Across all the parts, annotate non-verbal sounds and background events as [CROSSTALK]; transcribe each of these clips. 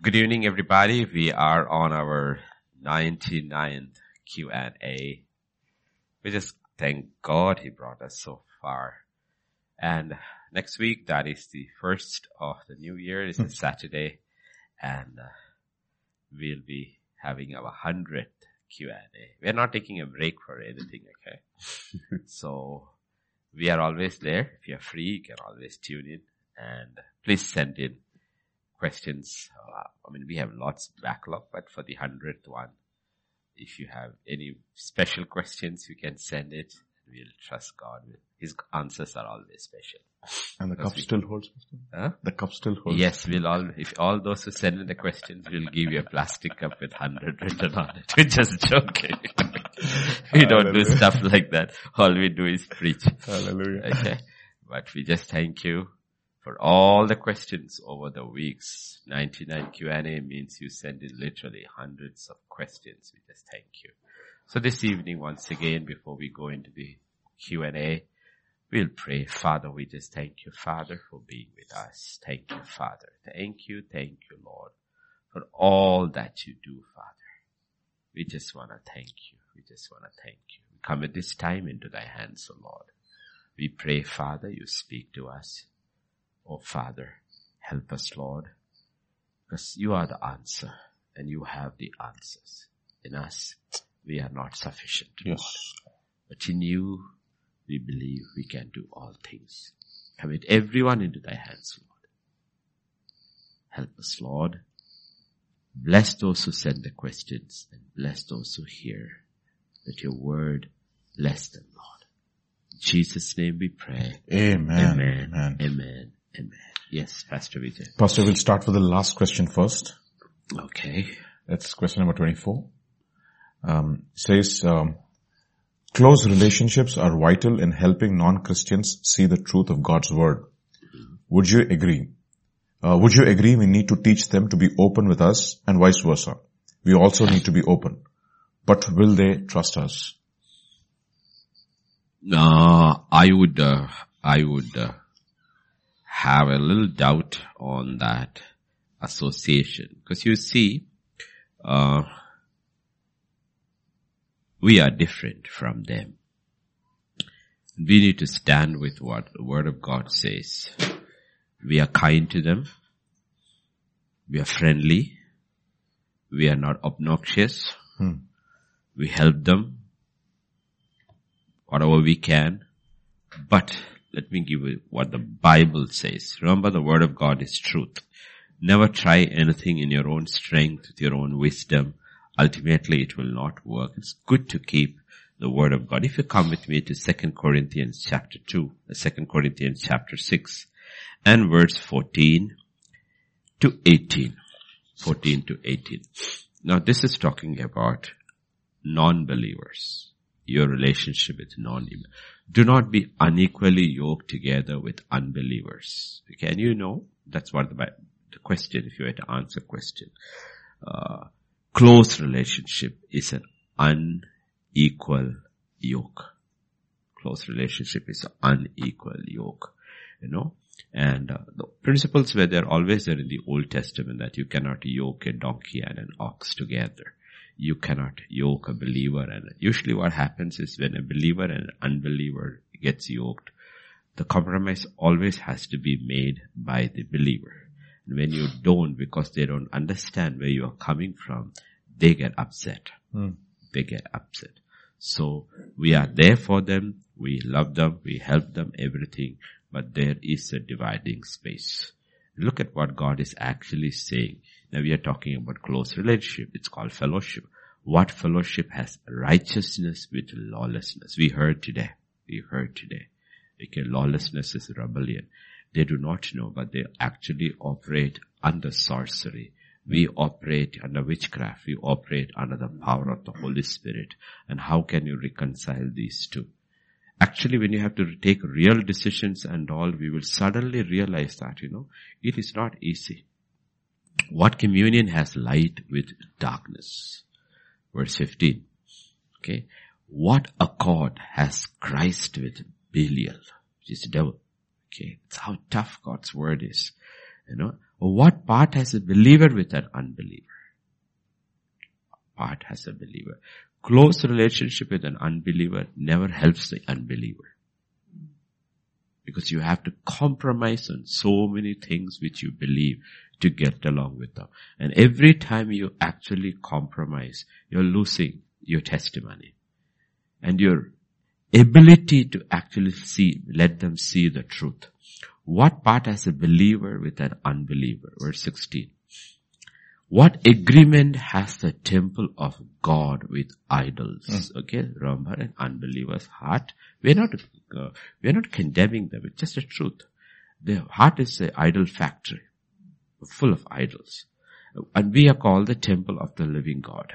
Good evening, everybody. We are on our 99th Q&A. We just thank God He brought us so far. And next week, that is the first of the new year. It's a Saturday and uh, we'll be having our 100th Q&A. We're not taking a break for anything, okay? [LAUGHS] so we are always there. If you're free, you can always tune in and please send in questions. Uh, I mean, we have lots backlog, but for the hundredth one, if you have any special questions, you can send it. We'll trust God. His answers are always special. And the cup we, still holds, huh? The cup still holds. Yes, we'll all, if all those who send in the questions, we'll give you a plastic cup with hundred written on it. We're [LAUGHS] just joking. [LAUGHS] we don't Hallelujah. do stuff like that. All we do is preach. Hallelujah. Okay. But we just thank you for all the questions over the weeks. 99 Q&A means you send in literally hundreds of questions. We just thank you. So this evening, once again, before we go into the Q&A, we'll pray. Father, we just thank you, Father, for being with us. Thank you, Father. Thank you, thank you, Lord, for all that you do, Father. We just want to thank you. We just want to thank you. We come at this time into thy hands, O Lord. We pray, Father, you speak to us. Oh Father, help us, Lord, because you are the answer and you have the answers. In us, we are not sufficient. Yes. But in you, we believe we can do all things. Commit everyone into thy hands, Lord. Help us, Lord. Bless those who send the questions and bless those who hear. That your word bless them, Lord. In Jesus' name we pray. Amen. Amen. Amen. Amen. Amen. Yes, Pastor Vijay. Pastor, we'll start with the last question first. Okay. That's question number 24. Um, says, um, close relationships are vital in helping non-Christians see the truth of God's word. Would you agree? Uh, would you agree we need to teach them to be open with us and vice versa? We also need to be open. But will they trust us? No, I would, uh, I would, uh, have a little doubt on that association. Because you see, uh, we are different from them. We need to stand with what the word of God says. We are kind to them. We are friendly. We are not obnoxious. Hmm. We help them whatever we can. But let me give you what the Bible says. Remember the word of God is truth. Never try anything in your own strength, with your own wisdom. Ultimately it will not work. It's good to keep the word of God. If you come with me to 2 Corinthians chapter 2, uh, 2 Corinthians chapter 6 and verse 14 to 18. 14 to 18. Now this is talking about non-believers. Your relationship with non-believers do not be unequally yoked together with unbelievers. Can you know? That's what the, the question, if you were to answer question. Uh, close relationship is an unequal yoke. Close relationship is an unequal yoke. You know? And uh, the principles were there always there in the Old Testament that you cannot yoke a donkey and an ox together you cannot yoke a believer and usually what happens is when a believer and an unbeliever gets yoked, the compromise always has to be made by the believer. And when you don't, because they don't understand where you are coming from, they get upset. Mm. They get upset. So we are there for them. We love them. We help them, everything. But there is a dividing space. Look at what God is actually saying. Now we are talking about close relationship. It's called fellowship. What fellowship has righteousness with lawlessness? We heard today. We heard today. Okay, lawlessness is rebellion. They do not know, but they actually operate under sorcery. We operate under witchcraft. We operate under the power of the Holy Spirit. And how can you reconcile these two? Actually, when you have to take real decisions and all, we will suddenly realize that, you know, it is not easy. What communion has light with darkness? Verse 15. Okay. What accord has Christ with Belial, which is the devil? Okay. It's how tough God's word is. You know, What part has a believer with an unbeliever? Part has a believer. Close relationship with an unbeliever never helps the unbeliever. Because you have to compromise on so many things which you believe to get along with them. And every time you actually compromise, you're losing your testimony. And your ability to actually see, let them see the truth. What part as a believer with an unbeliever? Verse 16. What agreement has the temple of God with idols? Mm. Okay, remember an unbeliever's heart. We're not, uh, we're not condemning them. It's just the truth. Their heart is an idol factory, full of idols. And we are called the temple of the living God.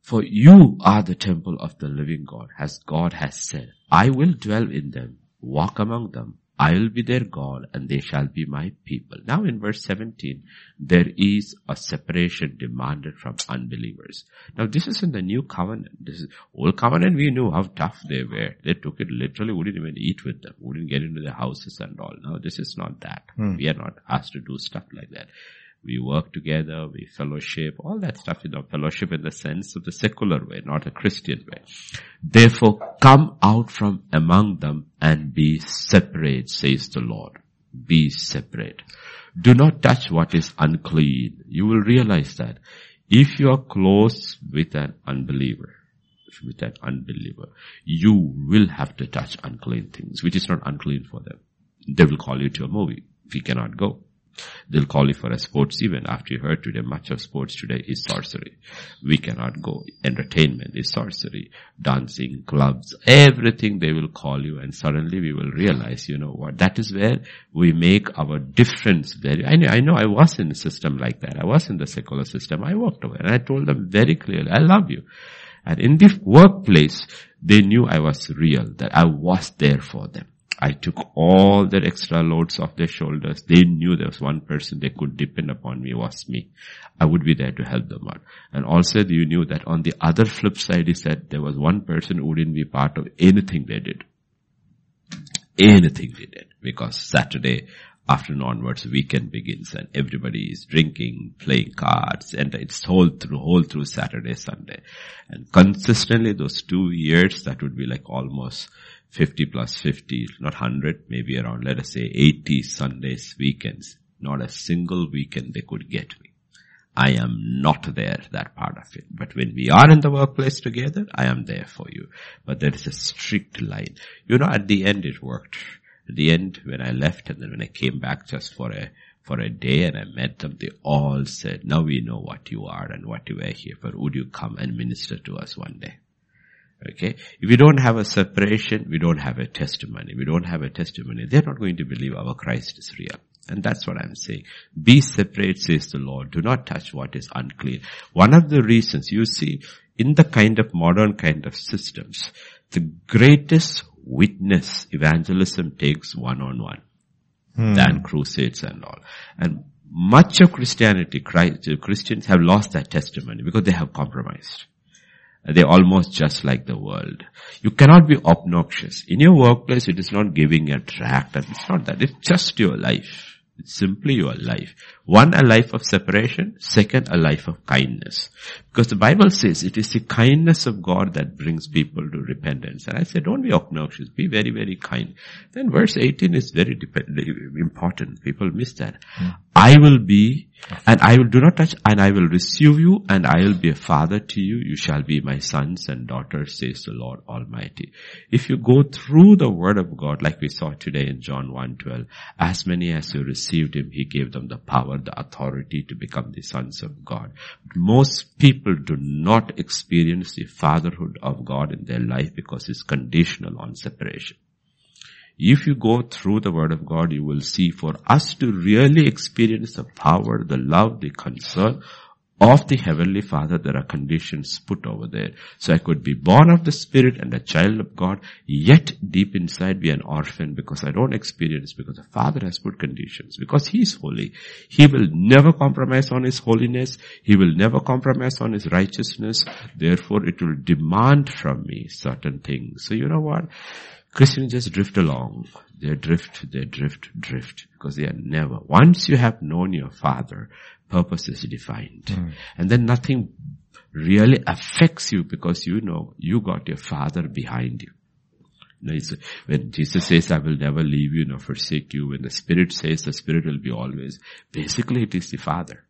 For you are the temple of the living God, as God has said, I will dwell in them, walk among them, I will be their God and they shall be my people. Now in verse 17, there is a separation demanded from unbelievers. Now this is in the new covenant. This is old covenant. We knew how tough they were. They took it literally, wouldn't even eat with them, wouldn't get into their houses and all. Now this is not that. Hmm. We are not asked to do stuff like that. We work together, we fellowship, all that stuff, you know, fellowship in the sense of the secular way, not a Christian way. Therefore come out from among them and be separate, says the Lord. Be separate. Do not touch what is unclean. You will realize that if you are close with an unbeliever, with an unbeliever, you will have to touch unclean things, which is not unclean for them. They will call you to a movie. We cannot go. They'll call you for a sports event. After you heard today, much of sports today is sorcery. We cannot go. Entertainment is sorcery. Dancing, clubs, everything they will call you and suddenly we will realize, you know what, that is where we make our difference very, I know, I know I was in a system like that. I was in the secular system. I walked away and I told them very clearly, I love you. And in the workplace, they knew I was real, that I was there for them. I took all their extra loads off their shoulders. They knew there was one person they could depend upon me was me. I would be there to help them out. And also you knew that on the other flip side he said there was one person who wouldn't be part of anything they did. Anything they did. Because Saturday afternoon onwards weekend begins and everybody is drinking, playing cards and it's whole through, whole through Saturday, Sunday. And consistently those two years that would be like almost 50 plus 50, not 100, maybe around, let us say 80 Sundays, weekends. Not a single weekend they could get me. I am not there, that part of it. But when we are in the workplace together, I am there for you. But there is a strict line. You know, at the end it worked. At the end, when I left and then when I came back just for a, for a day and I met them, they all said, now we know what you are and what you were here for. Would you come and minister to us one day? Okay. If we don't have a separation, we don't have a testimony. We don't have a testimony. They're not going to believe our Christ is real. And that's what I'm saying. Be separate, says the Lord. Do not touch what is unclean. One of the reasons you see in the kind of modern kind of systems, the greatest witness evangelism takes one on one than crusades and all. And much of Christianity, Christians have lost that testimony because they have compromised. They're almost just like the world. You cannot be obnoxious. In your workplace, it is not giving a tract it's not that. It's just your life. It's simply your life. One, a life of separation. Second, a life of kindness. Because the Bible says it is the kindness of God that brings people to repentance. And I said, don't be obnoxious. Be very, very kind. Then verse 18 is very important. People miss that. Mm. I will be, and I will do not touch, and I will receive you, and I will be a father to you. You shall be my sons and daughters, says the Lord Almighty. If you go through the word of God, like we saw today in John 1.12, as many as you received him, he gave them the power, the authority to become the sons of God. Most people do not experience the fatherhood of God in their life because it's conditional on separation. If you go through the word of God, you will see for us to really experience the power, the love, the concern of the Heavenly Father, there are conditions put over there. So I could be born of the Spirit and a child of God, yet deep inside be an orphan because I don't experience, because the Father has put conditions, because He is holy. He will never compromise on His holiness. He will never compromise on His righteousness. Therefore it will demand from me certain things. So you know what? Christians just drift along. they drift, they drift, drift, because they are never. Once you have known your Father, purpose is defined. Mm. And then nothing really affects you because you know you got your Father behind you. you know, when Jesus says, I will never leave you nor forsake you, when the Spirit says the Spirit will be always, basically it is the Father.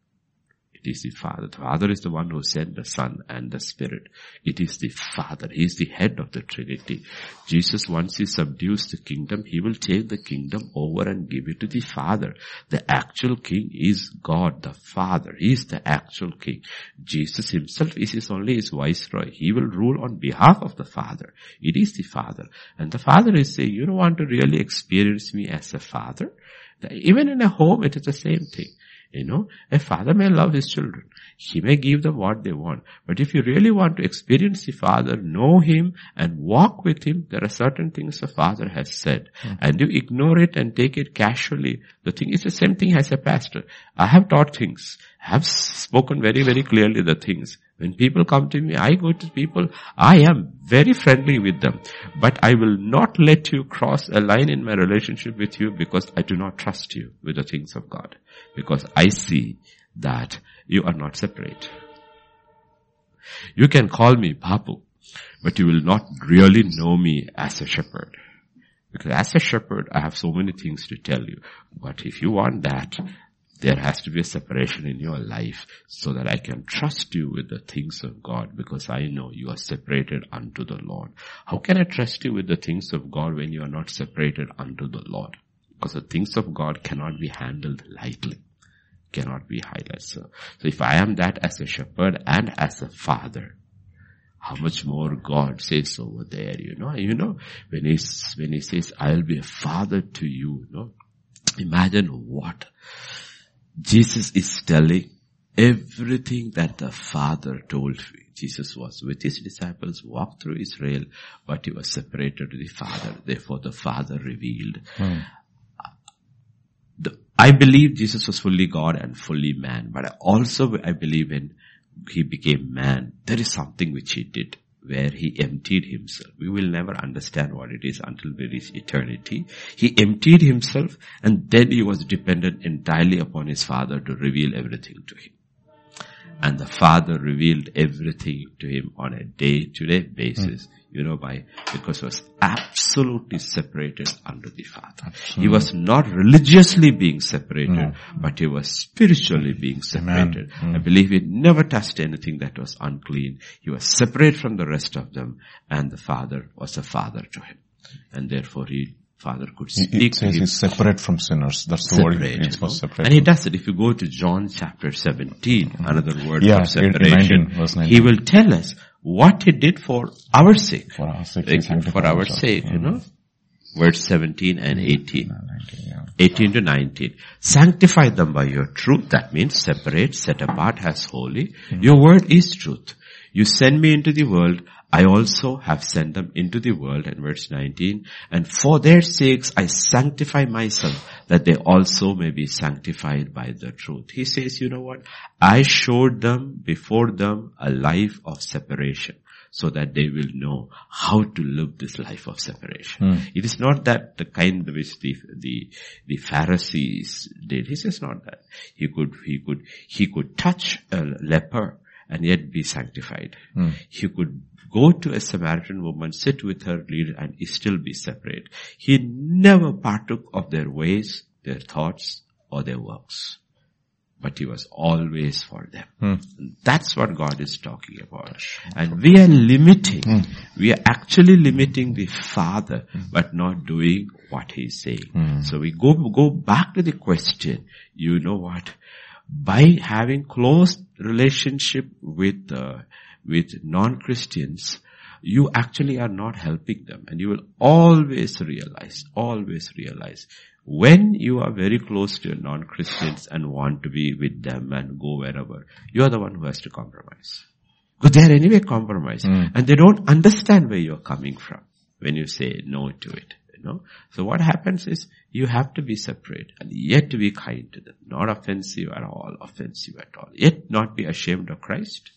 It is the Father. The Father is the one who sent the Son and the Spirit. It is the Father. He is the head of the Trinity. Jesus, once he subdues the kingdom, he will take the kingdom over and give it to the Father. The actual king is God, the Father. He is the actual king. Jesus himself is his only his viceroy. He will rule on behalf of the Father. It is the Father. And the Father is saying, you don't want to really experience me as a Father? Even in a home, it is the same thing. You know, a father may love his children. He may give them what they want. But if you really want to experience the father, know him and walk with him, there are certain things the father has said. Mm. And you ignore it and take it casually. The thing is the same thing as a pastor. I have taught things. I have spoken very, very clearly the things. When people come to me, I go to people, I am very friendly with them, but I will not let you cross a line in my relationship with you because I do not trust you with the things of God. Because I see that you are not separate. You can call me Babu, but you will not really know me as a shepherd. Because as a shepherd, I have so many things to tell you. But if you want that, there has to be a separation in your life so that I can trust you with the things of God because I know you are separated unto the Lord. How can I trust you with the things of God when you are not separated unto the Lord? Because the things of God cannot be handled lightly. Cannot be highlighted. So, so if I am that as a shepherd and as a father, how much more God says over there, you know, you know, when he, when he says, I'll be a father to you, you know, imagine what Jesus is telling everything that the Father told me. Jesus was with his disciples, walked through Israel, but he was separated to the Father. Therefore the Father revealed. Hmm. The, I believe Jesus was fully God and fully man, but I also I believe in he became man, there is something which he did where he emptied himself. We will never understand what it is until we reach eternity. He emptied himself and then he was dependent entirely upon his father to reveal everything to him. And the father revealed everything to him on a day to day basis. Mm. You know why? Because he was absolutely separated under the Father. Absolutely. He was not religiously being separated, no. but he was spiritually being separated. Mm. I believe he never touched anything that was unclean. He was separate from the rest of them, and the Father was a Father to him. And therefore he Father could speak it says he's separate from sinners. That's the separate, word. It's separate. And he does it. If you go to John chapter 17, mm-hmm. another word yeah, for separation, 19, 19. he will tell us what he did for our sake. For our sake. for our sake, you know. Mm. Verse 17 and mm. 18. Mm, 19, yeah. 18 to 19. Sanctify them by your truth. That means separate, set apart as holy. Mm-hmm. Your word is truth. You send me into the world. I also have sent them into the world, and verse 19, and for their sakes I sanctify myself, that they also may be sanctified by the truth. He says, you know what? I showed them before them a life of separation so that they will know how to live this life of separation. Mm. It is not that the kind which the, the, the Pharisees did. He says not that. He could, he could, he could touch a leper and yet be sanctified. Mm. He could go to a Samaritan woman, sit with her, lead, and still be separate. He never partook of their ways, their thoughts, or their works. But he was always for them. Hmm. That's what God is talking about. And we are limiting, hmm. we are actually limiting the Father, hmm. but not doing what He's saying. Hmm. So we go, go back to the question, you know what? By having close relationship with uh, with non-Christians, you actually are not helping them. And you will always realize, always realize, when you are very close to non-Christians and want to be with them and go wherever, you are the one who has to compromise. Because they are anyway compromised. Mm. And they don't understand where you're coming from when you say no to it. You know? So what happens is you have to be separate and yet to be kind to them. Not offensive at all, offensive at all. Yet not be ashamed of Christ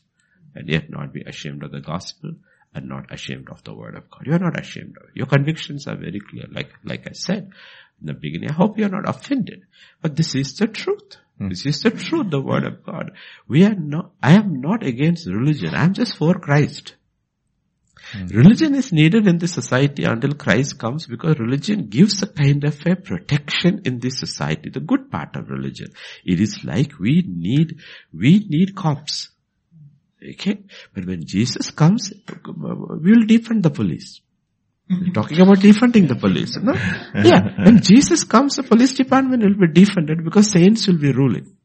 and yet not be ashamed of the gospel and not ashamed of the word of God. You're not ashamed of it. Your convictions are very clear. Like, like I said in the beginning, I hope you're not offended. But this is the truth. Hmm. This is the truth, the word of God. We are not, I am not against religion. I'm just for Christ. Hmm. Religion is needed in the society until Christ comes because religion gives a kind of a protection in this society. The good part of religion. It is like we need, we need cops. Okay? But when Jesus comes, we will defund the police. We're talking about defunding the police, no? [LAUGHS] Yeah. When Jesus comes, the police department will be defunded because saints will be ruling.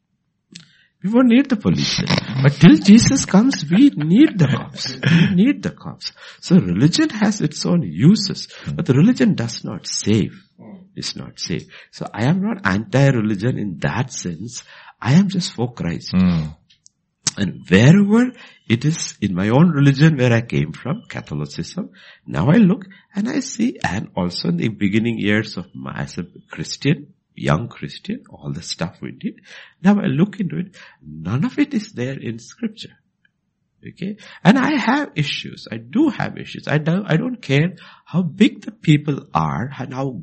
We won't need the police. But till Jesus comes, we need the cops. We need the cops. So religion has its own uses, but the religion does not save. It's not save. So I am not anti-religion in that sense. I am just for Christ. Mm. And wherever it is in my own religion where I came from, Catholicism, now I look and I see, and also in the beginning years of my, as a Christian, young Christian, all the stuff we did, now I look into it, none of it is there in scripture. Okay. And I have issues. I do have issues. I don't, I don't care how big the people are and how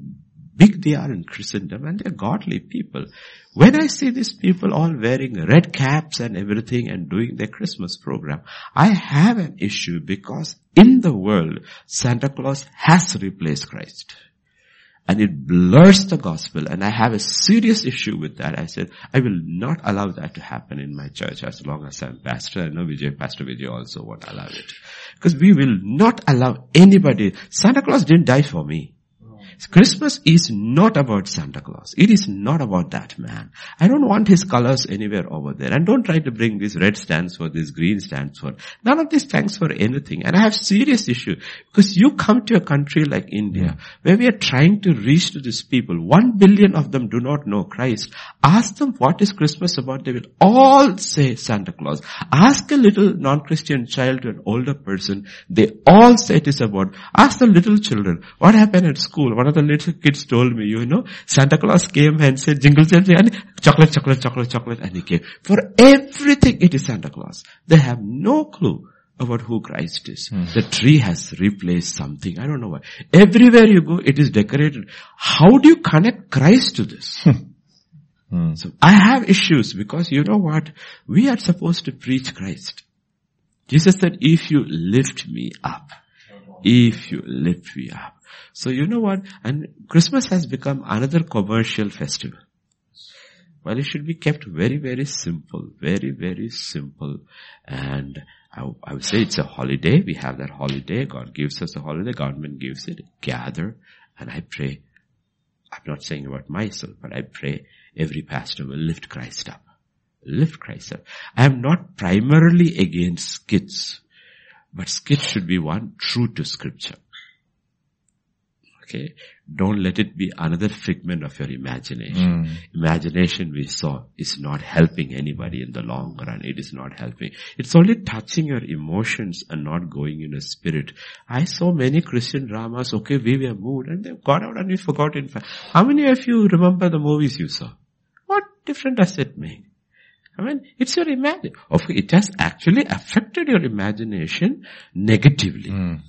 big they are in Christendom and they're godly people. When I see these people all wearing red caps and everything and doing their Christmas program, I have an issue because in the world, Santa Claus has replaced Christ. And it blurs the gospel and I have a serious issue with that. I said, I will not allow that to happen in my church as long as I'm pastor. I know Vijay, Pastor Vijay also won't allow it. Because we will not allow anybody, Santa Claus didn't die for me. Christmas is not about Santa Claus. It is not about that man. I don't want his colors anywhere over there. And don't try to bring this red stands for this, green stands for. None of this stands for anything. And I have serious issue because you come to a country like India where we are trying to reach to these people. One billion of them do not know Christ. Ask them what is Christmas about. They will all say Santa Claus. Ask a little non-Christian child to an older person. They all say it is about. Ask the little children what happened at school. What one of the little kids told me, you know, Santa Claus came and said, jingle jingle and chocolate, chocolate, chocolate, chocolate, and he came. For everything it is Santa Claus. They have no clue about who Christ is. Hmm. The tree has replaced something. I don't know why. Everywhere you go, it is decorated. How do you connect Christ to this? Hmm. So I have issues because you know what? We are supposed to preach Christ. Jesus said, if you lift me up, if you lift me up, so you know what? And Christmas has become another commercial festival. Well, it should be kept very, very simple, very, very simple. And I, I would say it's a holiday. We have that holiday. God gives us a holiday. Government gives it. Gather. And I pray. I'm not saying about myself, but I pray every pastor will lift Christ up. Lift Christ up. I am not primarily against skits, but skits should be one true to scripture. Okay. Don't let it be another figment of your imagination. Mm. Imagination we saw is not helping anybody in the long run. It is not helping. It's only touching your emotions and not going in a spirit. I saw many Christian dramas. Okay, we were moved and they got out and we forgot in fact. How many of you remember the movies you saw? What difference does it make? I mean, it's your imagination. Okay. It has actually affected your imagination negatively. Mm.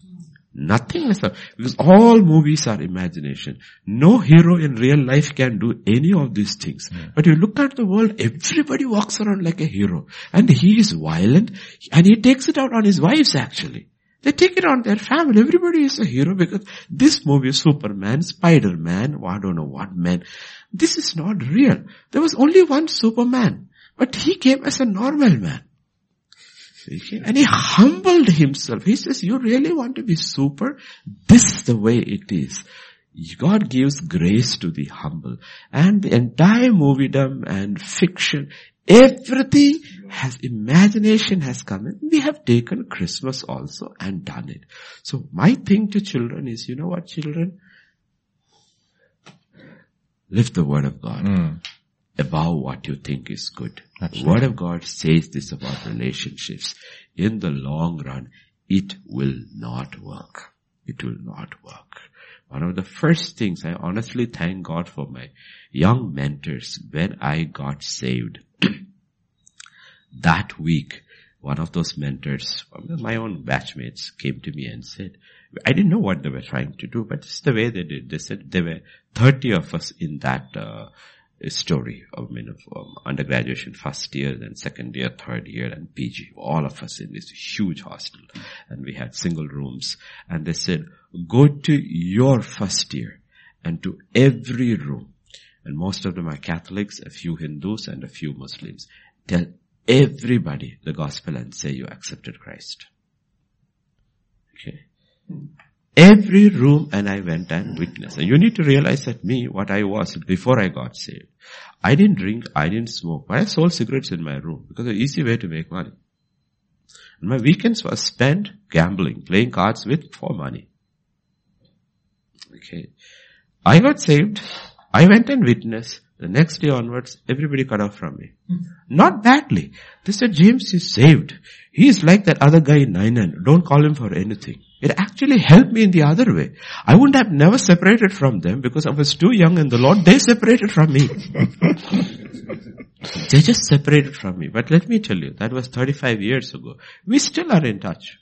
Nothing is because all movies are imagination. No hero in real life can do any of these things. Yeah. But you look at the world, everybody walks around like a hero. And he is violent and he takes it out on his wives actually. They take it on their family. Everybody is a hero because this movie Superman, Spider-Man, I don't know what man. This is not real. There was only one Superman. But he came as a normal man. And he humbled himself. He says, you really want to be super? This is the way it is. God gives grace to the humble. And the entire moviedom and fiction, everything has, imagination has come in. We have taken Christmas also and done it. So my thing to children is, you know what children? Lift the word of God. Mm above what you think is good. That's Word of God says this about relationships. In the long run, it will not work. It will not work. One of the first things I honestly thank God for my young mentors when I got saved. [CLEARS THROAT] that week, one of those mentors, my own batchmates came to me and said, I didn't know what they were trying to do, but it's the way they did. They said there were 30 of us in that uh, story of, you of um, undergraduation first year, then second year, third year, and PG. All of us in this huge hostel. And we had single rooms. And they said, go to your first year and to every room. And most of them are Catholics, a few Hindus, and a few Muslims. Tell everybody the gospel and say you accepted Christ. Okay. Every room and I went and witnessed. And you need to realize that me, what I was before I got saved. I didn't drink, I didn't smoke, but I sold cigarettes in my room because it's an easy way to make money. And my weekends were spent gambling, playing cards with for money. Okay. I got saved. I went and witnessed. The next day onwards, everybody cut off from me. Mm. Not badly. They said, James is saved. He is like that other guy in Nainan. Don't call him for anything. It actually helped me in the other way. I wouldn't have never separated from them because I was too young in the Lord. They separated from me. [LAUGHS] they just separated from me. But let me tell you, that was 35 years ago. We still are in touch.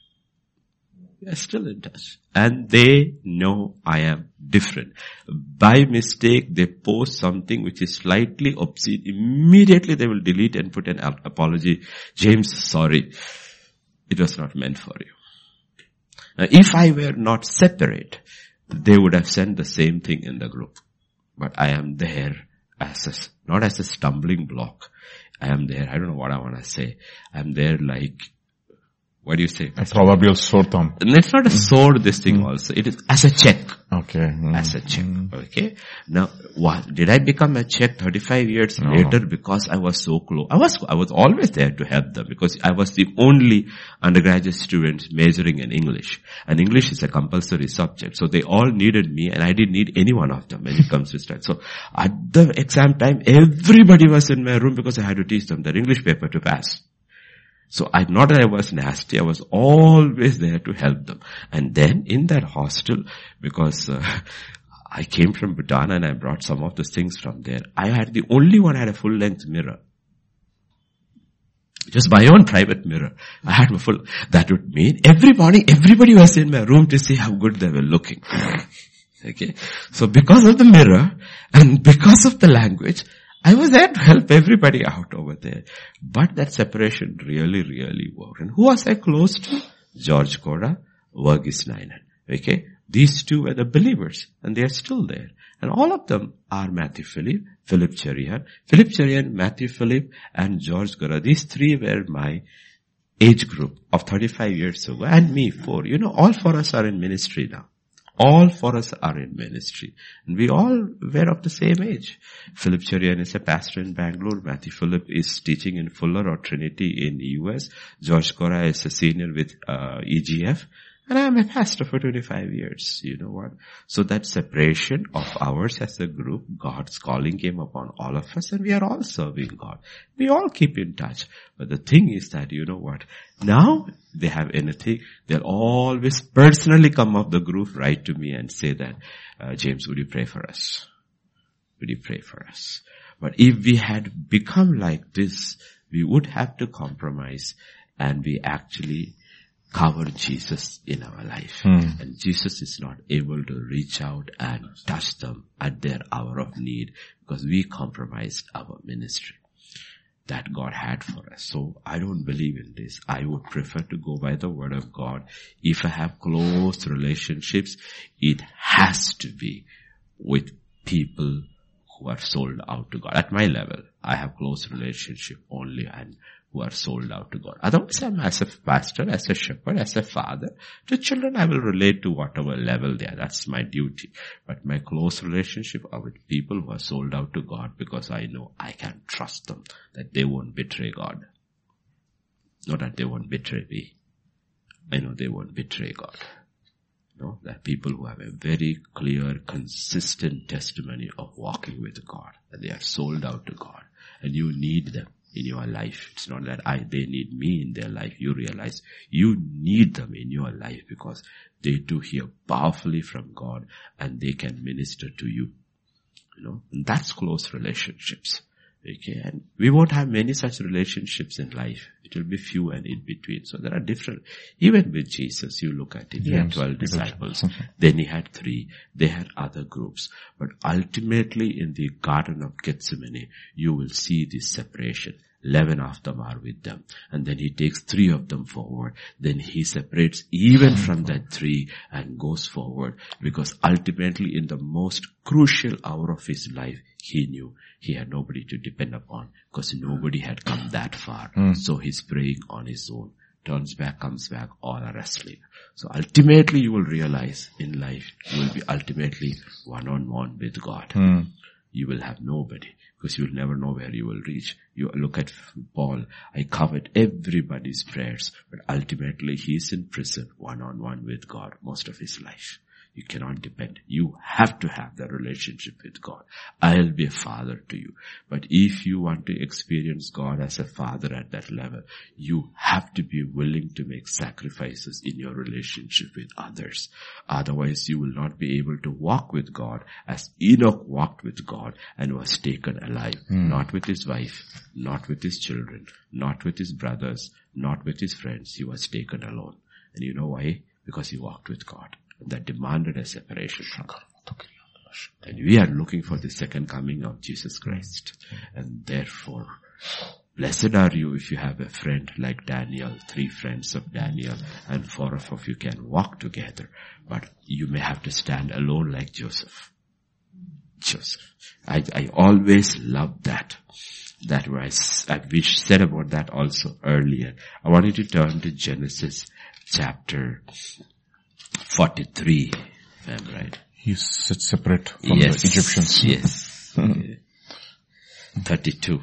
Are still in touch. And they know I am different. By mistake, they post something which is slightly obscene. Immediately they will delete and put an apology. James, sorry. It was not meant for you. Now, if I were not separate, they would have sent the same thing in the group. But I am there as a, not as a stumbling block. I am there. I don't know what I want to say. I'm there like what do you say? Probably A proverbial sore thumb. it's not a sword, this thing mm. also. It is as a check. Okay. Mm. As a check. Okay. Now, what, did I become a check 35 years no. later because I was so close? I was, I was always there to help them because I was the only undergraduate student majoring in English. And English is a compulsory subject. So they all needed me and I didn't need any one of them when it comes to study. So at the exam time, everybody was in my room because I had to teach them their English paper to pass. So I'm not that I was nasty, I was always there to help them. And then in that hostel, because uh, I came from Bhutan and I brought some of the things from there, I had the only one had a full length mirror. Just my own private mirror. I had a full, that would mean every morning everybody was in my room to see how good they were looking. [LAUGHS] okay. So because of the mirror and because of the language, I was there to help everybody out over there. But that separation really, really worked. And who was I close to? George Koda, Verghese Nainan. Okay? These two were the believers and they are still there. And all of them are Matthew Philip, Philip Cherian, Philip Cherian, Matthew Philip, and George Koda. These three were my age group of 35 years ago and me four. You know, all four of us are in ministry now. All for us are in ministry. And we all were of the same age. Philip Cherian is a pastor in Bangalore. Matthew Philip is teaching in Fuller or Trinity in US. George Koda is a senior with uh, EGF. And I'm a pastor for 25 years, you know what? So that separation of ours as a group, God's calling came upon all of us and we are all serving God. We all keep in touch. But the thing is that, you know what? Now they have anything, they'll always personally come up the group, write to me and say that, uh, James, would you pray for us? Would you pray for us? But if we had become like this, we would have to compromise and we actually cover Jesus in our life. Mm. And Jesus is not able to reach out and touch them at their hour of need because we compromised our ministry that God had for us. So I don't believe in this. I would prefer to go by the word of God. If I have close relationships, it has to be with people who are sold out to God. At my level, I have close relationship only and who are sold out to God. Otherwise, I'm as a pastor, as a shepherd, as a father. To children, I will relate to whatever level they are. That's my duty. But my close relationship are with people who are sold out to God because I know I can trust them that they won't betray God. Not that they won't betray me. I know they won't betray God. No, that people who have a very clear, consistent testimony of walking with God, that they are sold out to God, and you need them in your life. It's not that I, they need me in their life. You realize you need them in your life because they do hear powerfully from God and they can minister to you. You know, and that's close relationships. Okay, and we won't have many such relationships in life. It will be few and in between. So there are different, even with Jesus, you look at it, he had 12 disciples, then he had three, they had other groups. But ultimately in the Garden of Gethsemane, you will see this separation. Eleven of them are with them. And then he takes three of them forward. Then he separates even from that three and goes forward because ultimately in the most crucial hour of his life, he knew he had nobody to depend upon because nobody had come that far. Hmm. So he's praying on his own. Turns back, comes back, all are asleep. So ultimately you will realize in life, you will be ultimately one on one with God. Hmm. You will have nobody because you will never know where you will reach. You look at Paul, I covered everybody's prayers, but ultimately he is in prison one on one with God most of his life. You cannot depend. You have to have that relationship with God. I'll be a father to you. But if you want to experience God as a father at that level, you have to be willing to make sacrifices in your relationship with others. Otherwise you will not be able to walk with God as Enoch walked with God and was taken alive. Hmm. Not with his wife, not with his children, not with his brothers, not with his friends. He was taken alone. And you know why? Because he walked with God that demanded a separation from God. And we are looking for the second coming of Jesus Christ. And therefore, blessed are you if you have a friend like Daniel, three friends of Daniel, and four of you can walk together. But you may have to stand alone like Joseph. Joseph. I, I always love that. That was, I said about that also earlier. I want you to turn to Genesis chapter 43, if I'm right. He's separate from yes. the Egyptians. Yes. Okay. [LAUGHS] 32.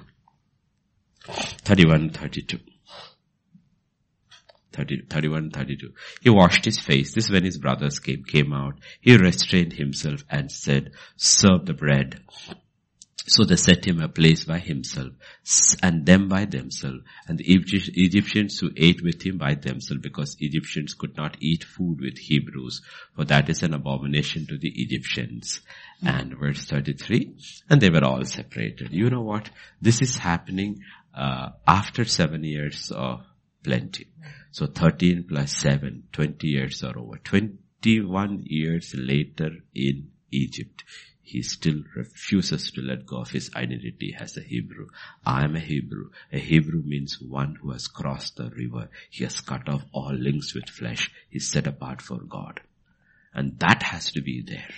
31, 32. 30, 31, 32. He washed his face. This is when his brothers came, came out. He restrained himself and said, serve the bread. So they set him a place by himself and them by themselves and the Egyptians who ate with him by themselves because Egyptians could not eat food with Hebrews for that is an abomination to the Egyptians. And verse 33, and they were all separated. You know what? This is happening uh, after seven years of plenty. So 13 plus 7, 20 years are over. 21 years later in Egypt he still refuses to let go of his identity as a Hebrew. I am a Hebrew. A Hebrew means one who has crossed the river. He has cut off all links with flesh. He's set apart for God. And that has to be there.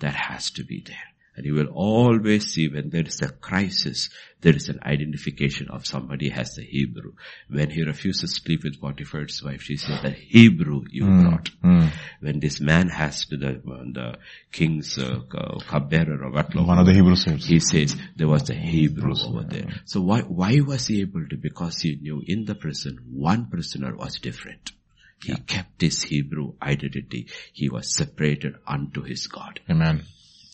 That has to be there. And you will always see when there is a crisis, there is an identification of somebody as a Hebrew. When he refuses to sleep with Potiphar's wife, she says, the Hebrew you Mm. brought. Mm. When this man has to the, the king's uh, cupbearer or what One of the Hebrew saints. he says there was a Hebrew over there. So why, why was he able to? Because he knew in the prison, one prisoner was different. He kept his Hebrew identity. He was separated unto his God. Amen.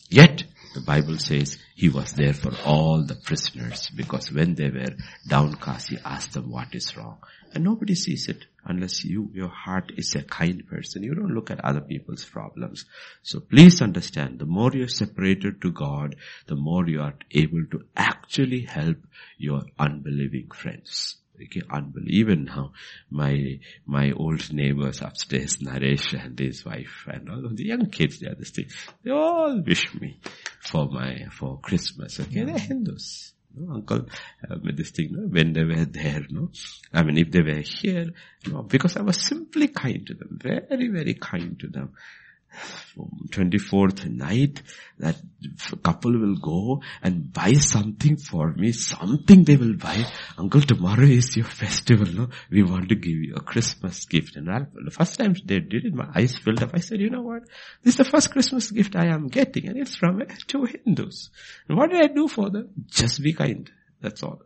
Yet, the Bible says he was there for all the prisoners because when they were downcast, he asked them what is wrong. And nobody sees it unless you, your heart is a kind person. You don't look at other people's problems. So please understand, the more you're separated to God, the more you are able to actually help your unbelieving friends. Okay, unbelievable. Even now, my, my old neighbors upstairs, Naresh and his wife and all of the young kids, they are this thing. They all wish me for my, for Christmas. Okay, they're Hindus. No, uncle, uh, this thing, no, when they were there, no. I mean, if they were here, no, because I was simply kind to them, very, very kind to them. 24th night, that couple will go and buy something for me, something they will buy. Uncle, tomorrow is your festival, no? We want to give you a Christmas gift. And I, the first time they did it, my eyes filled up. I said, you know what? This is the first Christmas gift I am getting and it's from eh, two Hindus. And what did I do for them? Just be kind. That's all.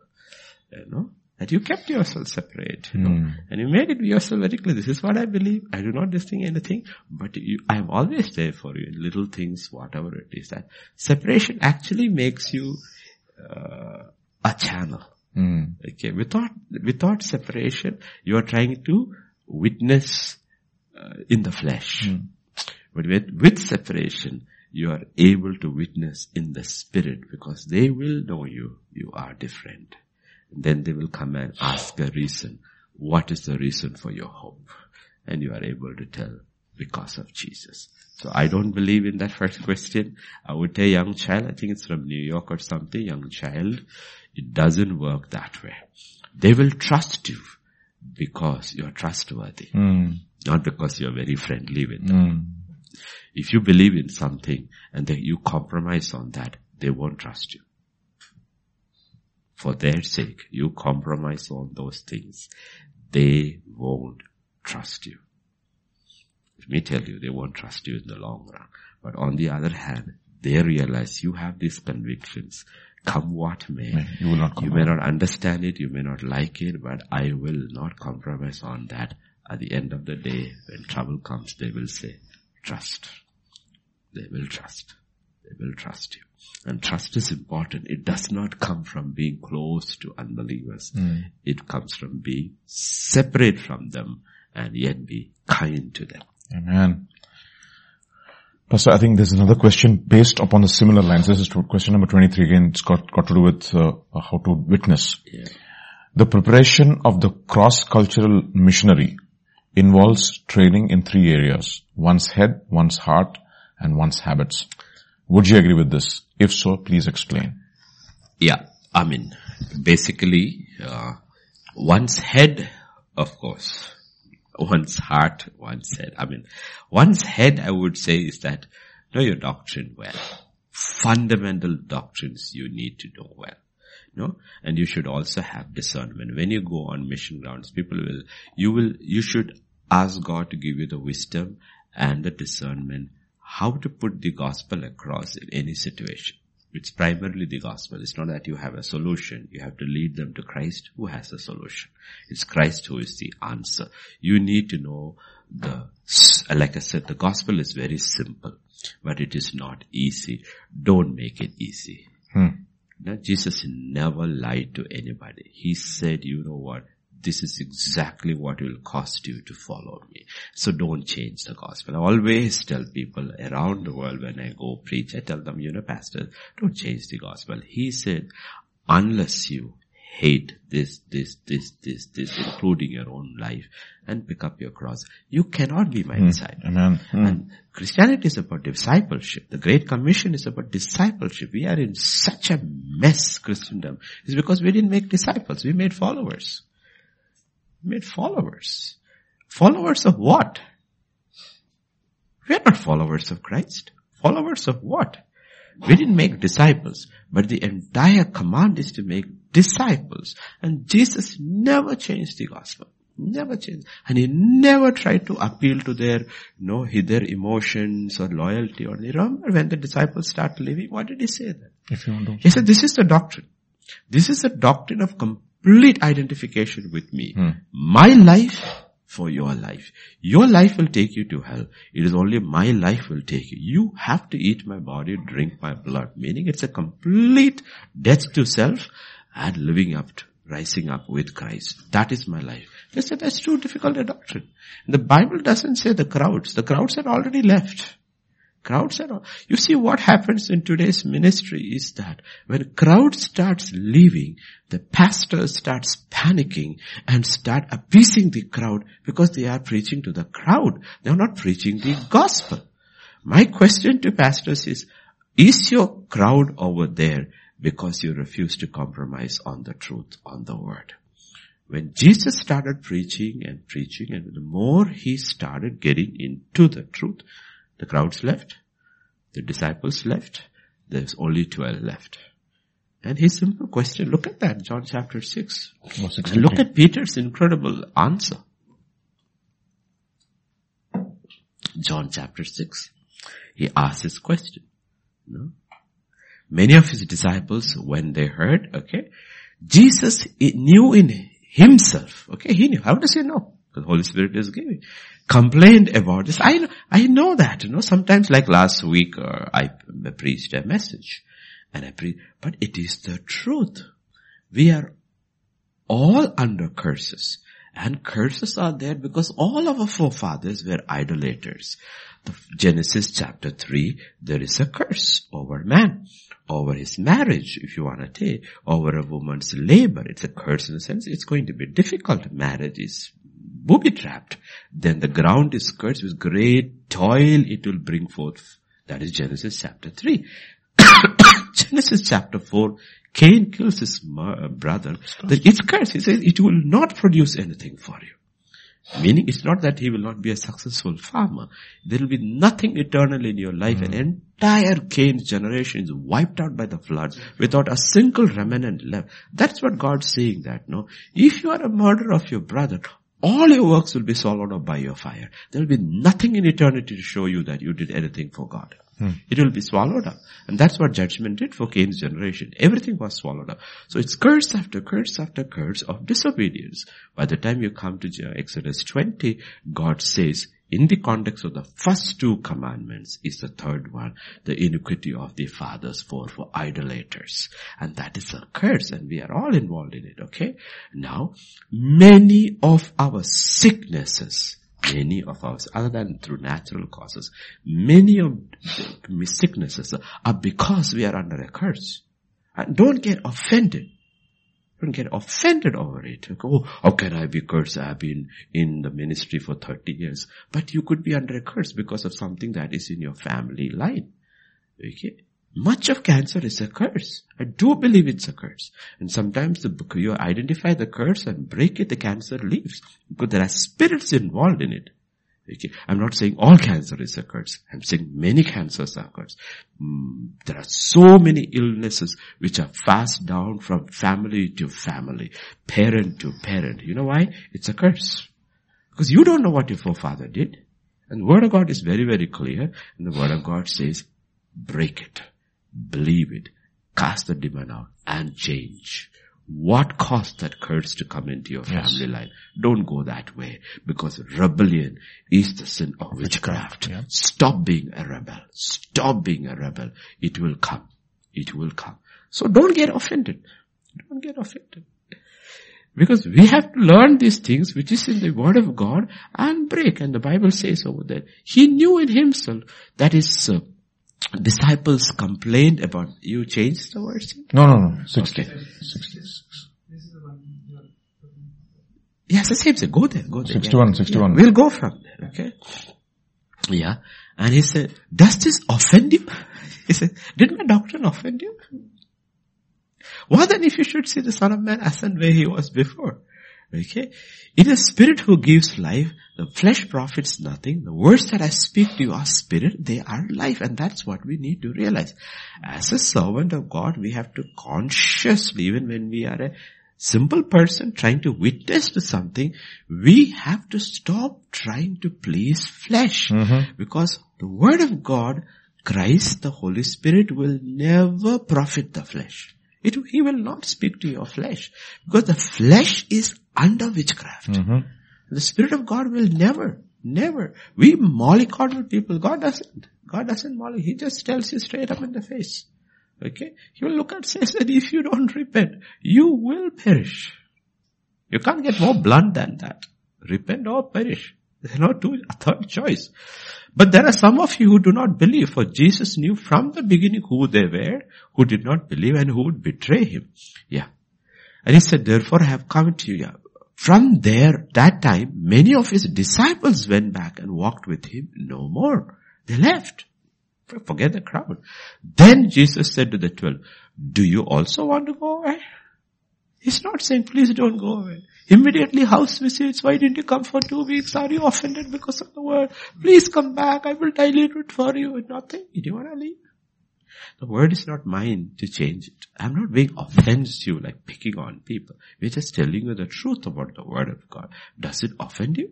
You know? That you kept yourself separate, you know, Mm. and you made it yourself very clear. This is what I believe. I do not distinct anything, but you, I am always there for you in little things, whatever it is. That separation actually makes you uh, a channel. Mm. Okay, without without separation, you are trying to witness uh, in the flesh. But with, with separation, you are able to witness in the spirit because they will know you, you are different. Then they will come and ask a reason. What is the reason for your hope? And you are able to tell because of Jesus. So I don't believe in that first question. I would tell young child, I think it's from New York or something, young child, it doesn't work that way. They will trust you because you're trustworthy. Mm. Not because you're very friendly with them. Mm. If you believe in something and then you compromise on that, they won't trust you. For their sake, you compromise on those things. They won't trust you. Let me tell you, they won't trust you in the long run. But on the other hand, they realize you have these convictions. Come what may. You will not You may not understand it, you may not like it, but I will not compromise on that. At the end of the day, when trouble comes, they will say, trust. They will trust. They will trust you. And trust is important. It does not come from being close to unbelievers. It comes from being separate from them and yet be kind to them. Amen. Pastor, I think there's another question based upon the similar lines. This is question number 23 again. It's got, got to do with uh, how to witness. Yeah. The preparation of the cross-cultural missionary involves training in three areas. One's head, one's heart, and one's habits. Would you agree with this? If so, please explain. Yeah, I mean, basically, uh, one's head, of course, one's heart, one's head. I mean, one's head, I would say, is that know your doctrine well. Fundamental doctrines you need to know well. No? And you should also have discernment. When you go on mission grounds, people will, you will, you should ask God to give you the wisdom and the discernment how to put the gospel across in any situation. It's primarily the gospel. It's not that you have a solution. You have to lead them to Christ who has a solution. It's Christ who is the answer. You need to know the, like I said, the gospel is very simple, but it is not easy. Don't make it easy. Hmm. Now, Jesus never lied to anybody. He said, you know what? This is exactly what will cost you to follow me. So don't change the gospel. I always tell people around the world when I go preach, I tell them, you know, pastor, don't change the gospel. He said, unless you hate this, this, this, this, this, including your own life and pick up your cross, you cannot be my hmm. disciple. Amen. Hmm. And Christianity is about discipleship. The Great Commission is about discipleship. We are in such a mess, Christendom. It's because we didn't make disciples. We made followers. Made followers. Followers of what? We are not followers of Christ. Followers of what? We didn't make disciples, but the entire command is to make disciples. And Jesus never changed the gospel. Never changed. And he never tried to appeal to their, you know, their emotions or loyalty or they remember when the disciples start living, what did he say then? If you want to. He said, this is the doctrine. This is the doctrine of complete identification with me. Hmm. My life for your life. Your life will take you to hell. It is only my life will take you. You have to eat my body, drink my blood. Meaning it's a complete death to self and living up to, rising up with Christ. That is my life. They said that's too difficult a doctrine. The Bible doesn't say the crowds. The crowds had already left. Crowds are, you see what happens in today's ministry is that when crowd starts leaving, the pastor starts panicking and start appeasing the crowd because they are preaching to the crowd. They are not preaching the gospel. My question to pastors is, is your crowd over there because you refuse to compromise on the truth, on the word? When Jesus started preaching and preaching and the more he started getting into the truth, the crowds left. The disciples left. There's only 12 left. And his simple question, look at that, John chapter 6. And look at Peter's incredible answer. John chapter 6. He asks this question. No? Many of his disciples, when they heard, okay, Jesus knew in himself, okay, he knew. How does he know? The Holy Spirit is giving. Complained about this. I know, I know that, you know, sometimes like last week, uh, I preached a message and I preached, but it is the truth. We are all under curses And curses are there because all of our forefathers were idolaters. The Genesis chapter 3, there is a curse over man, over his marriage, if you want to take, over a woman's labor. It's a curse in a sense. It's going to be difficult. Marriage is booby trapped. Then the ground is cursed with great toil it will bring forth. That is Genesis chapter 3. [COUGHS] Genesis chapter 4, Cain kills his uh, brother. It's cursed. He says it will not produce anything for you. Meaning it's not that he will not be a successful farmer. There will be nothing eternal in your life. Mm. An entire Cain's generation is wiped out by the floods without a single remnant left. That's what God's saying that, no? If you are a murderer of your brother, all your works will be swallowed up by your fire. There will be nothing in eternity to show you that you did anything for God. Hmm. It will be swallowed up. And that's what judgment did for Cain's generation. Everything was swallowed up. So it's curse after curse after curse of disobedience. By the time you come to Exodus 20, God says, in the context of the first two commandments is the third one, the iniquity of the fathers for, for idolaters. And that is a curse and we are all involved in it, okay? Now, many of our sicknesses many of us, other than through natural causes, many of sicknesses are because we are under a curse. And don't get offended. Don't get offended over it. Oh, how can I be cursed? I've been in the ministry for 30 years. But you could be under a curse because of something that is in your family line. Okay? Much of cancer is a curse. I do believe it's a curse. And sometimes the, you identify the curse and break it, the cancer leaves. Because there are spirits involved in it. Okay. I'm not saying all cancer is a curse. I'm saying many cancers are. Mm, there are so many illnesses which are passed down from family to family, parent to parent. You know why? It's a curse. Because you don't know what your forefather did. And the word of God is very, very clear. And the word of God says, break it believe it, cast the demon out and change. What caused that curse to come into your family yes. line? Don't go that way because rebellion is the sin of witchcraft. Yeah. Stop being a rebel. Stop being a rebel. It will come. It will come. So don't get offended. Don't get offended. Because we have to learn these things which is in the word of God and break. And the Bible says over there, he knew in himself that his uh, disciples complained about, you changed the verse? No, no, no. 60. Okay. 66. Yes, the same thing. Go there, go there. 61, 61. Yeah. We'll go from there, okay? Yeah. And he said, does this offend you? [LAUGHS] He said, did my doctrine offend you? What then if you should see the Son of Man ascend where he was before? Okay? It is spirit who gives life. The flesh profits nothing. The words that I speak to you are spirit. They are life. And that's what we need to realize. As a servant of God, we have to consciously, even when we are a simple person trying to witness to something, we have to stop trying to please flesh. Mm-hmm. Because the word of God, Christ, the Holy Spirit will never profit the flesh. It, he will not speak to your flesh. Because the flesh is under witchcraft. Mm-hmm. The Spirit of God will never, never. We mollycoddle people. God doesn't. God doesn't molly. He just tells you straight up in the face. Okay? He will look at says that if you don't repent, you will perish. You can't get more blunt than that. Repent or perish. There's a third choice. But there are some of you who do not believe, for Jesus knew from the beginning who they were, who did not believe and who would betray him. Yeah. And he said, therefore I have come to you. Yeah. From there, that time, many of his disciples went back and walked with him no more. They left. Forget the crowd. Then Jesus said to the twelve, do you also want to go away? He's not saying, please don't go away. Immediately house visits, why didn't you come for two weeks? Are you offended because of the word? Please come back, I will dilute it for you. Nothing. You Do you want to leave? The word is not mine to change it. I'm not being offensive like picking on people. We're just telling you the truth about the word of God. Does it offend you?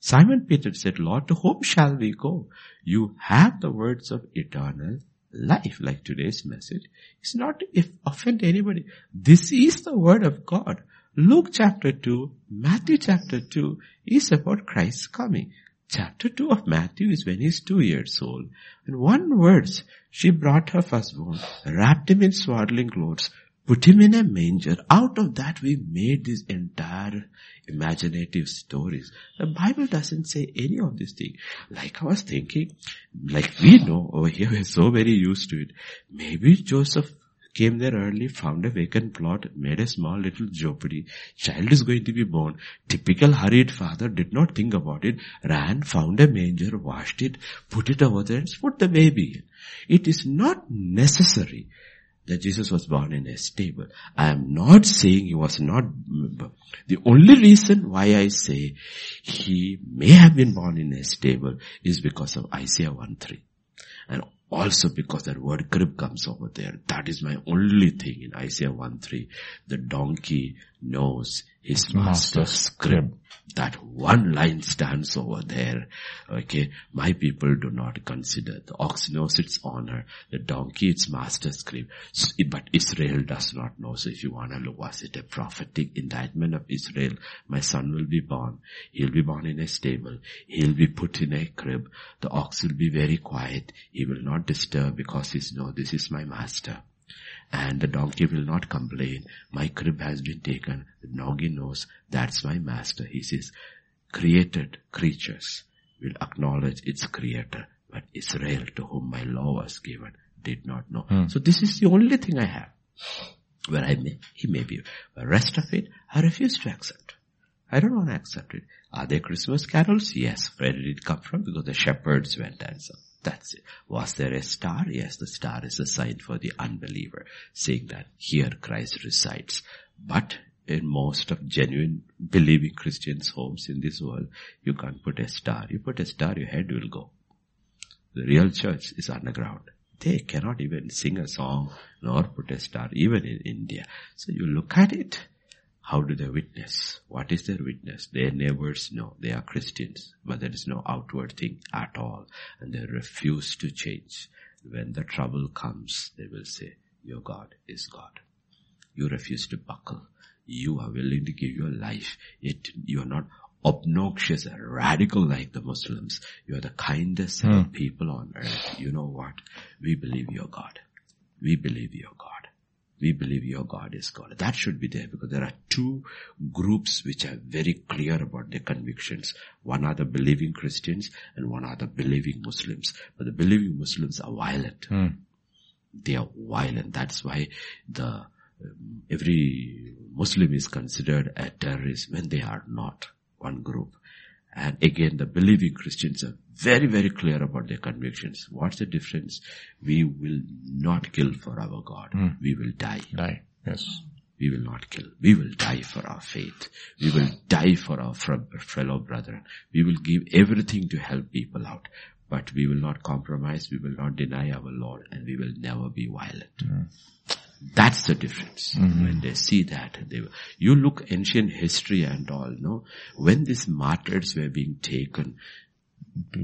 Simon Peter said, Lord, to whom shall we go? You have the words of eternal life, like today's message. It's not if offend anybody. This is the word of God. Luke chapter 2, Matthew chapter 2 is about Christ's coming. Chapter 2 of Matthew is when he's two years old. In one verse, she brought her firstborn, wrapped him in swaddling clothes, put him in a manger. Out of that we made these entire imaginative stories. The Bible doesn't say any of these things. Like I was thinking, like we know oh, over here, we're so very used to it. Maybe Joseph came there early, found a vacant plot, made a small little jhopdi. Child is going to be born. Typical hurried father did not think about it, ran, found a manger, washed it, put it over there and put the baby. It is not necessary that Jesus was born in a stable. I am not saying he was not, the only reason why I say he may have been born in a stable is because of Isaiah 1-3. And also because that word crib comes over there. That is my only thing in Isaiah 1-3. The donkey knows his master's, crib. That one line stands over there. Okay. My people do not consider. The ox knows its honor. The donkey its master's crib. But Israel does not know. So if you want to look, was it a prophetic indictment of Israel? My son will be born. He'll be born in a stable. He'll be put in a crib. The ox will be very quiet. He will not disturb because he's no, this is my master. And the donkey will not complain. My crib has been taken. The donkey knows that's my master. He says, created creatures will acknowledge its creator. But Israel to whom my law was given did not know. Hmm. So this is the only thing I have. Where I may, he may be. The rest of it, I refuse to accept. I don't want to accept it. Are there Christmas carols? Yes. Where did it come from? Because the shepherds went and so. That's it. Was there a star? Yes, the star is a sign for the unbeliever, saying that here Christ resides. But in most of genuine believing Christians' homes in this world, you can't put a star. You put a star, your head will go. The real church is underground. They cannot even sing a song nor put a star, even in India. So you look at it, how do they witness? What is their witness? Their neighbors know they are Christians, but there is no outward thing at all, and they refuse to change. When the trouble comes, they will say, your God is God. You refuse to buckle. You are willing to give your life, yet you are not obnoxious and radical like the Muslims. You are the kindest of hmm. people on earth. You know what? We believe your God. We believe your God we believe your God is God. That should be there because there are two groups which are very clear about their convictions. One are the believing Christians and one are the believing Muslims. But the believing Muslims are violent. Mm. They are violent. That's why the um, every Muslim is considered a terrorist when they are not one group. And again, the believing Christians are very, very clear about their convictions. What's the difference? We will not kill for our God. Mm. We will die. Die. Yes. We will not kill. We will die for our faith. We will die for our fellow brethren. We will give everything to help people out. But we will not compromise. We will not deny our Lord and we will never be violent. Mm. That's the difference. Mm-hmm. When they see that, they, you look ancient history and all, no? When these martyrs were being taken,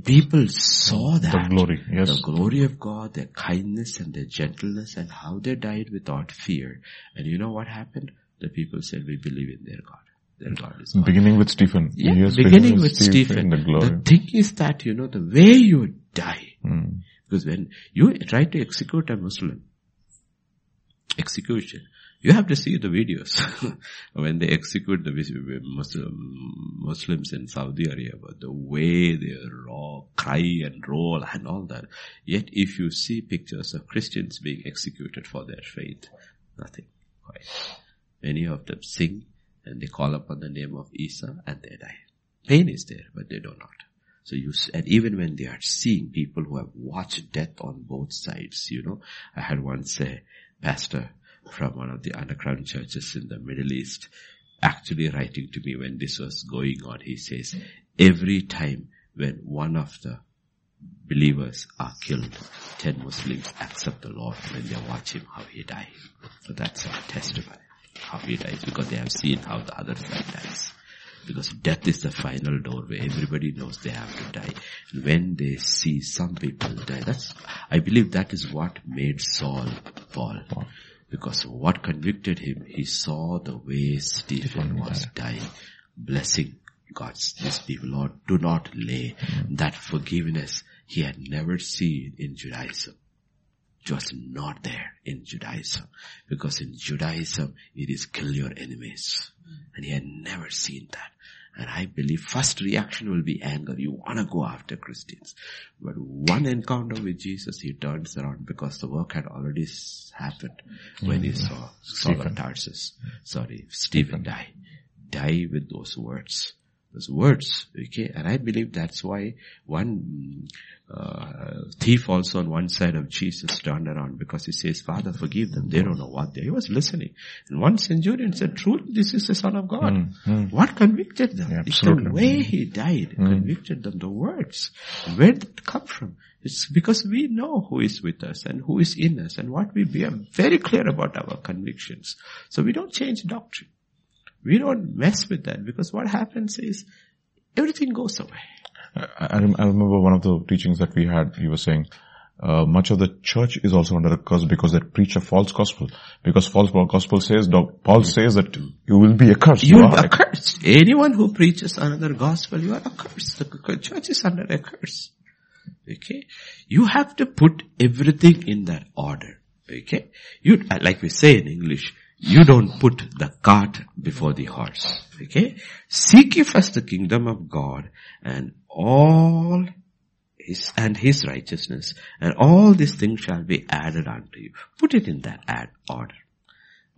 people saw that. The glory, yes. The glory of God, their kindness and their gentleness and how they died without fear. And you know what happened? The people said, we believe in their God. Their God is God. Beginning with Stephen. Yeah, yes, beginning with Stephen. Stephen. The, the, thing is that, you know, the way you die, mm. because when you try to execute a Muslim, execution. You have to see the videos [LAUGHS] when they execute the Muslims in Saudi Arabia, the way they raw, cry and roll and all that. Yet if you see pictures of Christians being executed for their faith, nothing. Quite. Many of them sing and they call upon the name of Isa and they die. Pain is there, but they do not. So you, and even when they are seeing people who have watched death on both sides, you know, I had one say, pastor from one of the underground churches in the Middle East actually writing to me when this was going on. He says, every time when one of the believers are killed, ten Muslims accept the Lord when they watch him how he died. So that's a testimony how he dies because they have seen how the other side dies. Because death is the final doorway. Everybody knows they have to die. And when they see some people die, that's, I believe that is what made Saul fall. Because what convicted him, he saw the way Stephen was dying, blessing God's, these people. Lord, do not lay mm. that forgiveness he had never seen in Judaism. It was not there in Judaism. Because in Judaism, it is kill your enemies. And he had never seen that. And I believe first reaction will be anger. You want to go after Christians. But one encounter with Jesus, he turns around because the work had already happened when he saw Saul of Tarsus. Sorry, Stephen die. Die with those words those words. Okay, and I believe that's why one uh, thief also on one side of Jesus turned around because he says, "Father, forgive them; they don't know what they." He was listening, and one centurion said, "Truly, this is the Son of God." Mm, mm. What convicted them? Yeah, it's the way he died convicted them. The words. Where did it come from? It's because we know who is with us and who is in us and what we be are very clear about our convictions. So we don't change doctrine. We don't mess with that because what happens is everything goes away. I, I remember one of the teachings that we had, you were saying, uh, much of the church is also under a curse because they preach a false gospel. Because false gospel says, Paul says that you will be accursed. You are are accursed. Anyone who preaches another gospel, you are accursed. The church is under a curse. Okay? You have to put everything in that order. Okay? You, like we say in English, you don't put the cart before the horse. Okay? Seek ye first the kingdom of God and all his, and his righteousness and all these things shall be added unto you. Put it in that add order.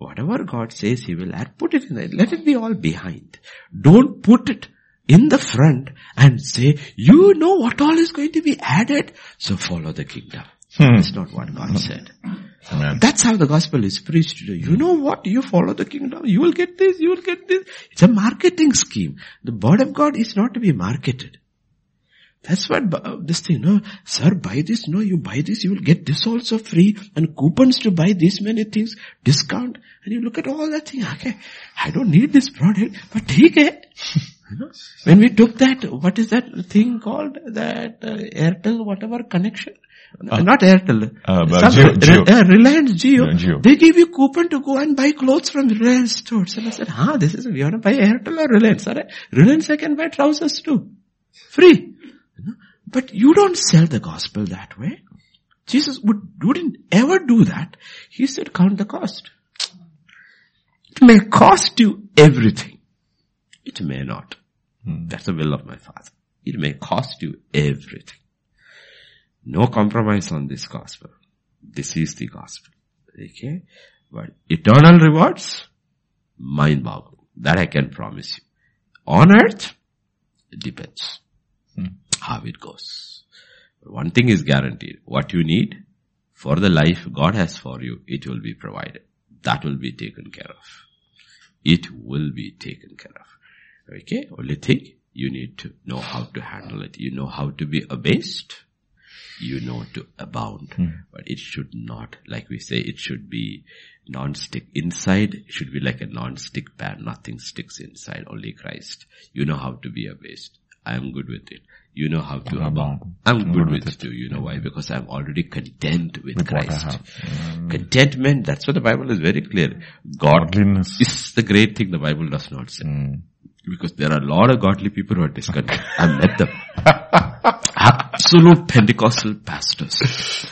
Whatever God says He will add, put it in there. Let it be all behind. Don't put it in the front and say, you know what all is going to be added, so follow the kingdom. Hmm. That's not what God said. Amen. That's how the gospel is preached today. You know what? You follow the kingdom. You will get this. You will get this. It's a marketing scheme. The word of God is not to be marketed. That's what this thing, no, sir, buy this, no, you buy this, you will get this also free, and coupons to buy this many things, discount, and you look at all that thing, okay, I don't need this product, but take [LAUGHS] it. You know, when we took that, what is that thing called, that uh, Airtel whatever connection? Not Airtel. Uh, but Some- Jio- Jio. uh, Reliance Jio. Yeah, Jio. They give you coupon to go and buy clothes from Reliance stores. And I said, huh, this is, we want to buy Airtel or Reliance? Alright. Reliance I can buy trousers too. Free. But you don't sell the gospel that way. Jesus would, wouldn't ever do that. He said, count the cost. It may cost you everything. It may not. Hmm. That's the will of my Father. It may cost you everything. No compromise on this gospel. This is the gospel. Okay? But eternal rewards, mind boggling. That I can promise you. On earth, it depends hmm. How it goes. But one thing is guaranteed. What you need for the life God has for you, it will be provided. That will be taken care of. It will be taken care of. Okay? Only thing, you need to know how to handle it. You know how to be abased. You know to abound. Hmm. But it should not, like we say, it should be non-stick inside. It should be like a non-stick pan. Nothing sticks inside. Only Christ. You know how to be abased. I am good with it. You know how to abound. I'm good with it too. You know why? Because I'm already content with, With Christ. have. Contentment, that's what the Bible is very clear. God Godliness. is the great thing the Bible does not say. Mm. Because there are a lot of godly people who are discontent. I've met them. [LAUGHS] Absolute Pentecostal pastors.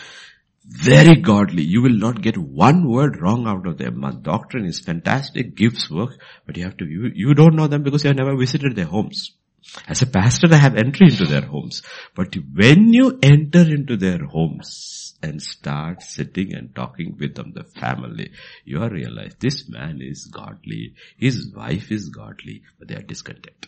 Very godly. You will not get one word wrong out of them. My doctrine is fantastic, gives work, but you have to, you, you don't know them because you have never visited their homes. As a pastor, I have entry into their homes. But when you enter into their homes and start sitting and talking with them, the family, you are realize this man is godly, his wife is godly, but they are discontent.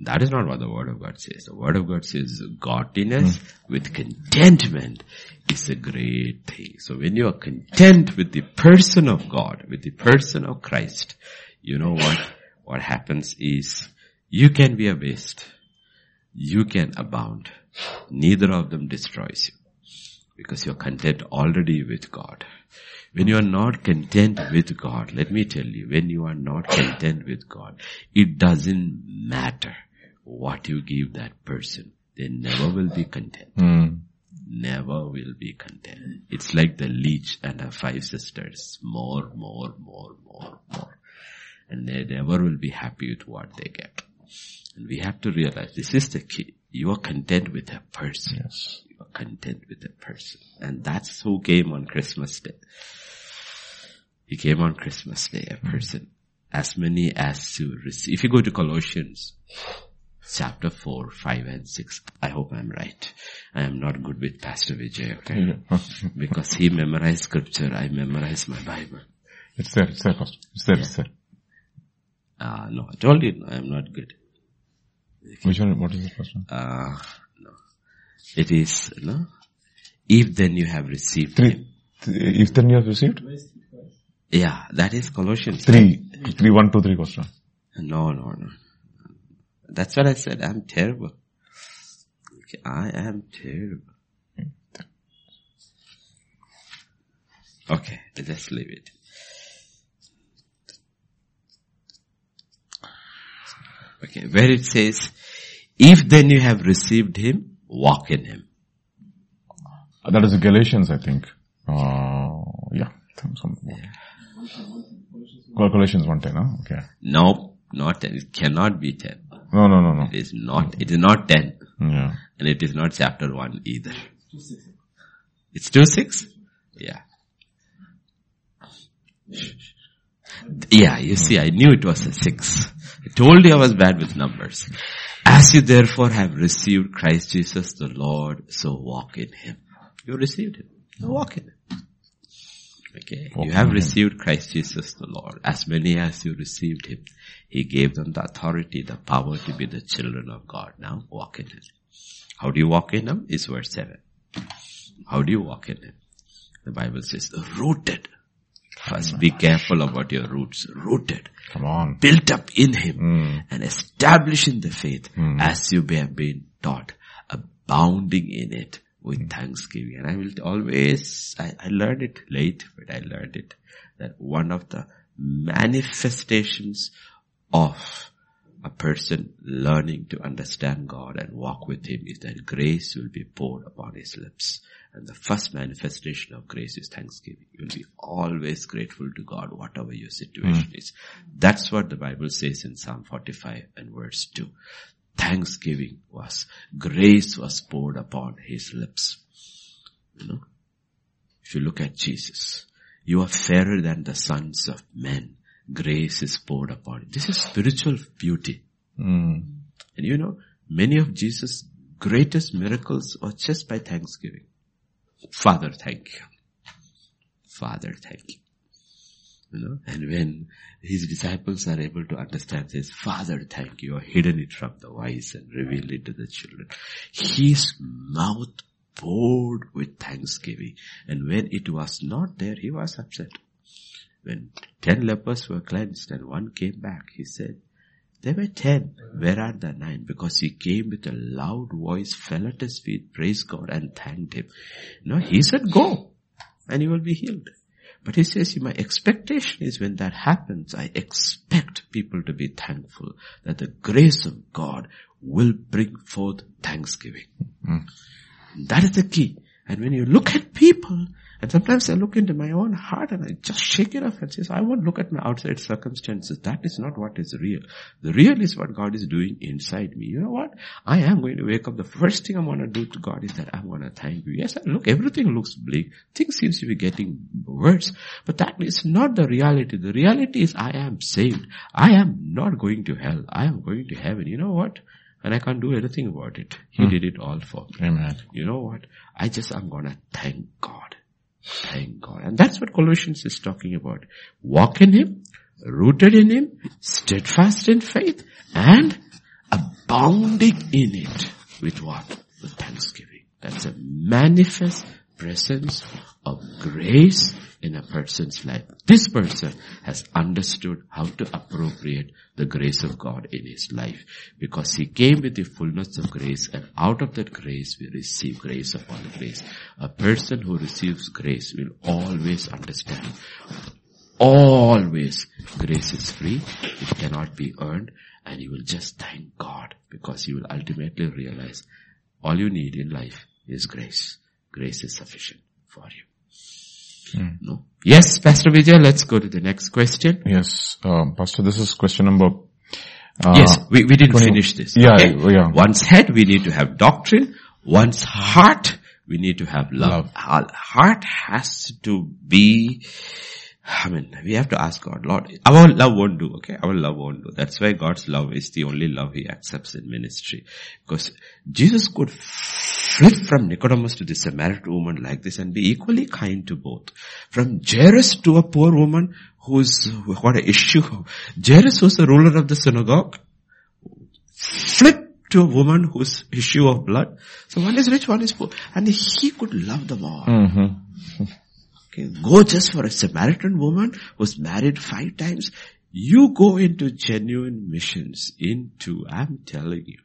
That is not what the word of God says. The word of God says godliness hmm. with contentment is a great thing. So when you are content with the person of God, with the person of Christ, you know what, what happens is you can be a waste. You can abound. Neither of them destroys you. Because you're content already with God. When you are not content with God, let me tell you, when you are not content with God, it doesn't matter what you give that person. They never will be content. Mm. Never will be content. It's like the leech and her five sisters. More, more, more, more, more. And they never will be happy with what they get. And we have to realize this is the key. You are content with a person. Yes. You are content with a person. And that's who came on Christmas Day. He came on Christmas Day, a person. As many as to receive. If you go to Colossians chapter 4, 5 and 6, I hope I'm right. I am not good with Pastor Vijay, okay? [LAUGHS] because he memorized scripture, I memorize my Bible. It's there, it's there, Pastor. It's there, it's there. Uh, no, I told you I am not good. Which one, what is the first one? Uh, no. It is, no? If then you have received him. Three. Th- If then you have received? Yeah, that is Colossians. Three. Three, one, two, three, Pastor. No, no, no. That's what I said. I'm terrible. Okay, I am terrible. Okay, let's leave it. Okay, where it says, if then you have received him, walk in him. That is Galatians, I think. Uh, yeah. Galatians 110, huh? Okay. No, not 10. It cannot be 10. No, no, no, no. It is not, it is not 10. Yeah. And it is not chapter 1 either. It's 2 6? Yeah. Yeah, you see, I knew it was a 6. I told you I was bad with numbers. As you therefore have received Christ Jesus the Lord, so walk in Him. You received Him. So walk in Him. Okay. Walk you have received Christ Jesus the Lord. As many as you received Him, He gave them the authority, the power to be the children of God. Now walk in Him. How do you walk in Him? Is verse 7. How do you walk in Him? The Bible says, rooted. First, be careful about your roots. Rooted. Come on. Built up in Him Mm. and established in the faith as you have been taught, abounding in it with thanksgiving. And I will always, I, I learned it late, but I learned it that one of the manifestations of a person learning to understand God and walk with Him is that grace will be poured upon his lips. And the first manifestation of grace is thanksgiving. You'll be always grateful to God, whatever your situation is. That's what the Bible says in Psalm 45 and verse 2. Thanksgiving was, grace was poured upon his lips. You know, if you look at Jesus, you are fairer than the sons of men. Grace is poured upon you. This is spiritual beauty. Mm. And you know, many of Jesus' greatest miracles are just by thanksgiving. Father, thank you. Father, thank you. You know, and when his disciples are able to understand this, Father, thank you, or hidden it from the wise and revealed it to the children. His mouth poured with thanksgiving. And when it was not there, he was upset. When ten lepers were cleansed and one came back, he said, there were ten. Where are the nine? Because he came with a loud voice, fell at his feet, praised God and thanked him. No, he said, go and you will be healed. But he says, my expectation is when that happens, I expect people to be thankful that the grace of God will bring forth thanksgiving. Mm-hmm. That is the key. And when you look at people, and sometimes I look into my own heart and I just shake it off and says, I won't look at my outside circumstances. That is not what is real. The real is what God is doing inside me. You know what? I am going to wake up. The first thing I'm going to do to God is that I'm going to thank you. Yes, look, everything looks bleak. Things seems to be getting worse. But that is not the reality. The reality is I am saved. I am not going to hell. I am going to heaven. You know what? And I can't do anything about it. He hmm. did it all for me. Amen. You know what? I just, I'm gonna thank God. Thank God. And that's what Colossians is talking about. Walk in Him, rooted in Him, steadfast in faith, and abounding in it. With what? With thanksgiving. That's a manifest presence of grace in a person's life. This person has understood how to appropriate the grace of God in his life because he came with the fullness of grace and out of that grace we receive grace upon grace. A person who receives grace will always understand always grace is free. It cannot be earned and you will just thank God because you will ultimately realize all you need in life is grace. Grace is sufficient for you. No. Yes, Pastor Vijay, let's go to the next question. Yes, um, Pastor, this is question number Uh, yes, we, we didn't 20 finish this. Yeah, okay? yeah. One's head, we need to have doctrine. One's heart, we need to have love. Love. Our heart has to be, I mean, we have to ask God, Lord, our love won't do, okay? Our love won't do. That's why God's love is the only love He accepts in ministry. Because Jesus could flip from Nicodemus to the Samaritan woman like this and be equally kind to both. From Jairus to a poor woman who's what an issue. Jairus was the ruler of the synagogue. Flip to a woman whose issue of blood. So one is rich, one is poor. And he could love them all. Mm-hmm. [LAUGHS] Okay, go just for a Samaritan woman who's married five times. You go into genuine missions into, I'm telling you.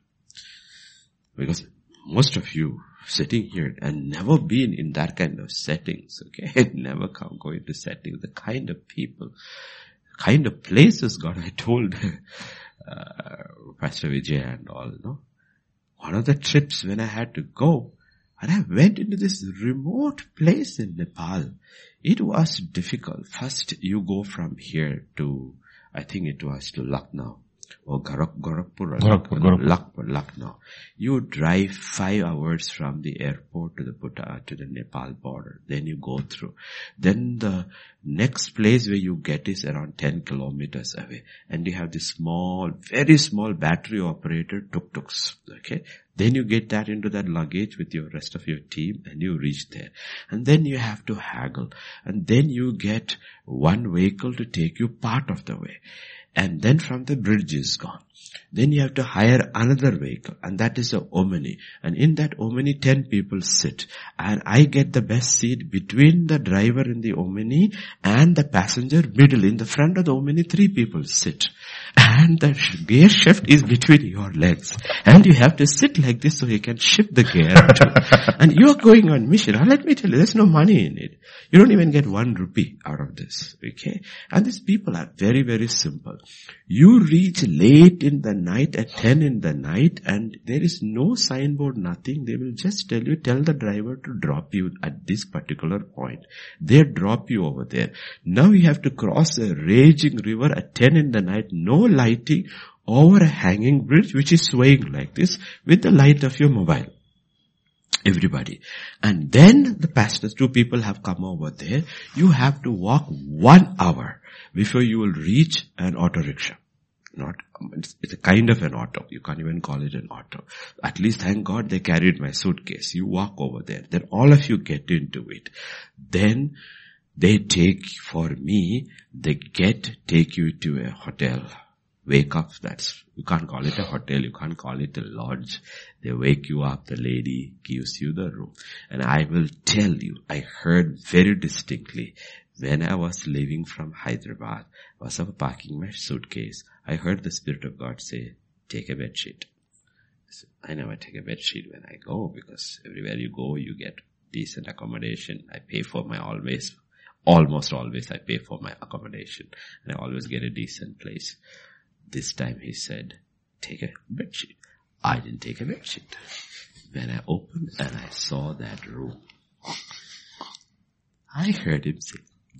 Because most of you sitting here and never been in that kind of settings, okay? [LAUGHS] Never come go into settings, the kind of people, kind of places God I told [LAUGHS] uh, Pastor Vijay and all, no? One of the trips when I had to go, and I went into this remote place in Nepal. It was difficult. First you go from here to, I think it was to Lucknow. Or Gorak, Gorakhpur or Gorakhpur, Lucknow, Gorakhpur. Lucknow, Lucknow. You drive five hours from the airport to the Bhutan, to the Nepal border. Then you go through. Then the next place where you get is around 10 kilometers away. And you have this small, very small battery operated tuk-tuks. Okay. Then you get that into that luggage with your rest of your team and you reach there. And then you have to haggle. And then you get one vehicle to take you part of the way. And then from the bridge is gone. Then you have to hire another vehicle and that is a Omni. And in that Omni 10 people sit. And I get the best seat between the driver in the Omni and the passenger middle. In the front of the Omni three people sit. And the gear shift is between your legs. And you have to sit like this so you can shift the gear. [LAUGHS] and you are going on mission. Now let me tell you, there's no money in it. You don't even get one rupee out of this. Okay? And these people are very, very simple. You reach late in the night at 10 in the night and there is no signboard, nothing. They will just tell you, tell the driver to drop you at this particular point. They drop you over there. Now you have to cross a raging river at 10 in the night, no lighting, over a hanging bridge which is swaying like this with the light of your mobile everybody. And then the pastors, two people have come over there. You have to walk one hour before you will reach an auto rickshaw. Not, it's, it's a kind of an auto. You can't even call it an auto. At least thank God they carried my suitcase. You walk over there. Then all of you get into it. Then they take, for me, they get, take you to a hotel wake up. That's, you can't call it a hotel. You can't call it a lodge. They wake you up. The lady gives you the room. And I will tell you, I heard very distinctly when I was leaving from Hyderabad, was parking my suitcase. I heard the Spirit of God say, take a bed sheet. So I never take a bed sheet when I go because everywhere you go, you get decent accommodation. I pay for my always, almost always I pay for my accommodation and I always get a decent place. This time he said, take a bed sheet. I didn't take a bed sheet. When I opened and I saw that room, I heard him say,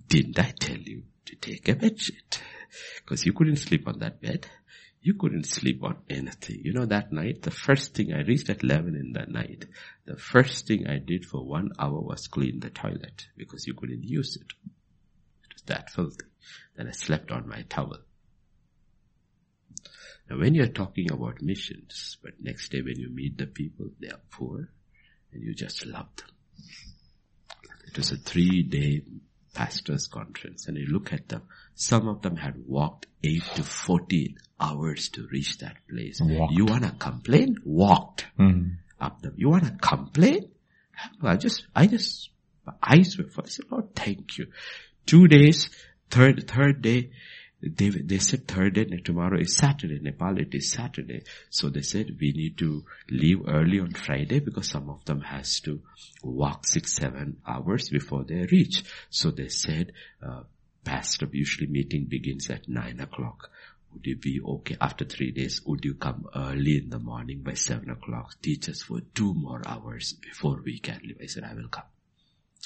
didn't I tell you to take a bed sheet? Because you couldn't sleep on that bed. You couldn't sleep on anything. You know, that night, the first thing I reached at 11 in the night, the first thing I did for one hour was clean the toilet because you couldn't use it. It was that filthy. Then I slept on my towel. Now when you're talking about missions, but next day when you meet the people, they are poor and you just love them. It was a three day pastors conference and you look at them, some of them had walked 8 to 14 hours to reach that place. Walked. You wanna complain? Walked Mm. up them. You wanna complain? I just, I just, my eyes were, I said, Lord, thank you. Two days, third, third day, they, they said third day, and tomorrow is Saturday. Nepal, it is Saturday. So they said we need to leave early on Friday because some of them has to walk six, seven hours before they reach. So they said, uh, pastor, usually meeting begins at nine o'clock. Would you be okay after three days? Would you come early in the morning by seven o'clock? Teach us for two more hours before we can leave. I said, I will come.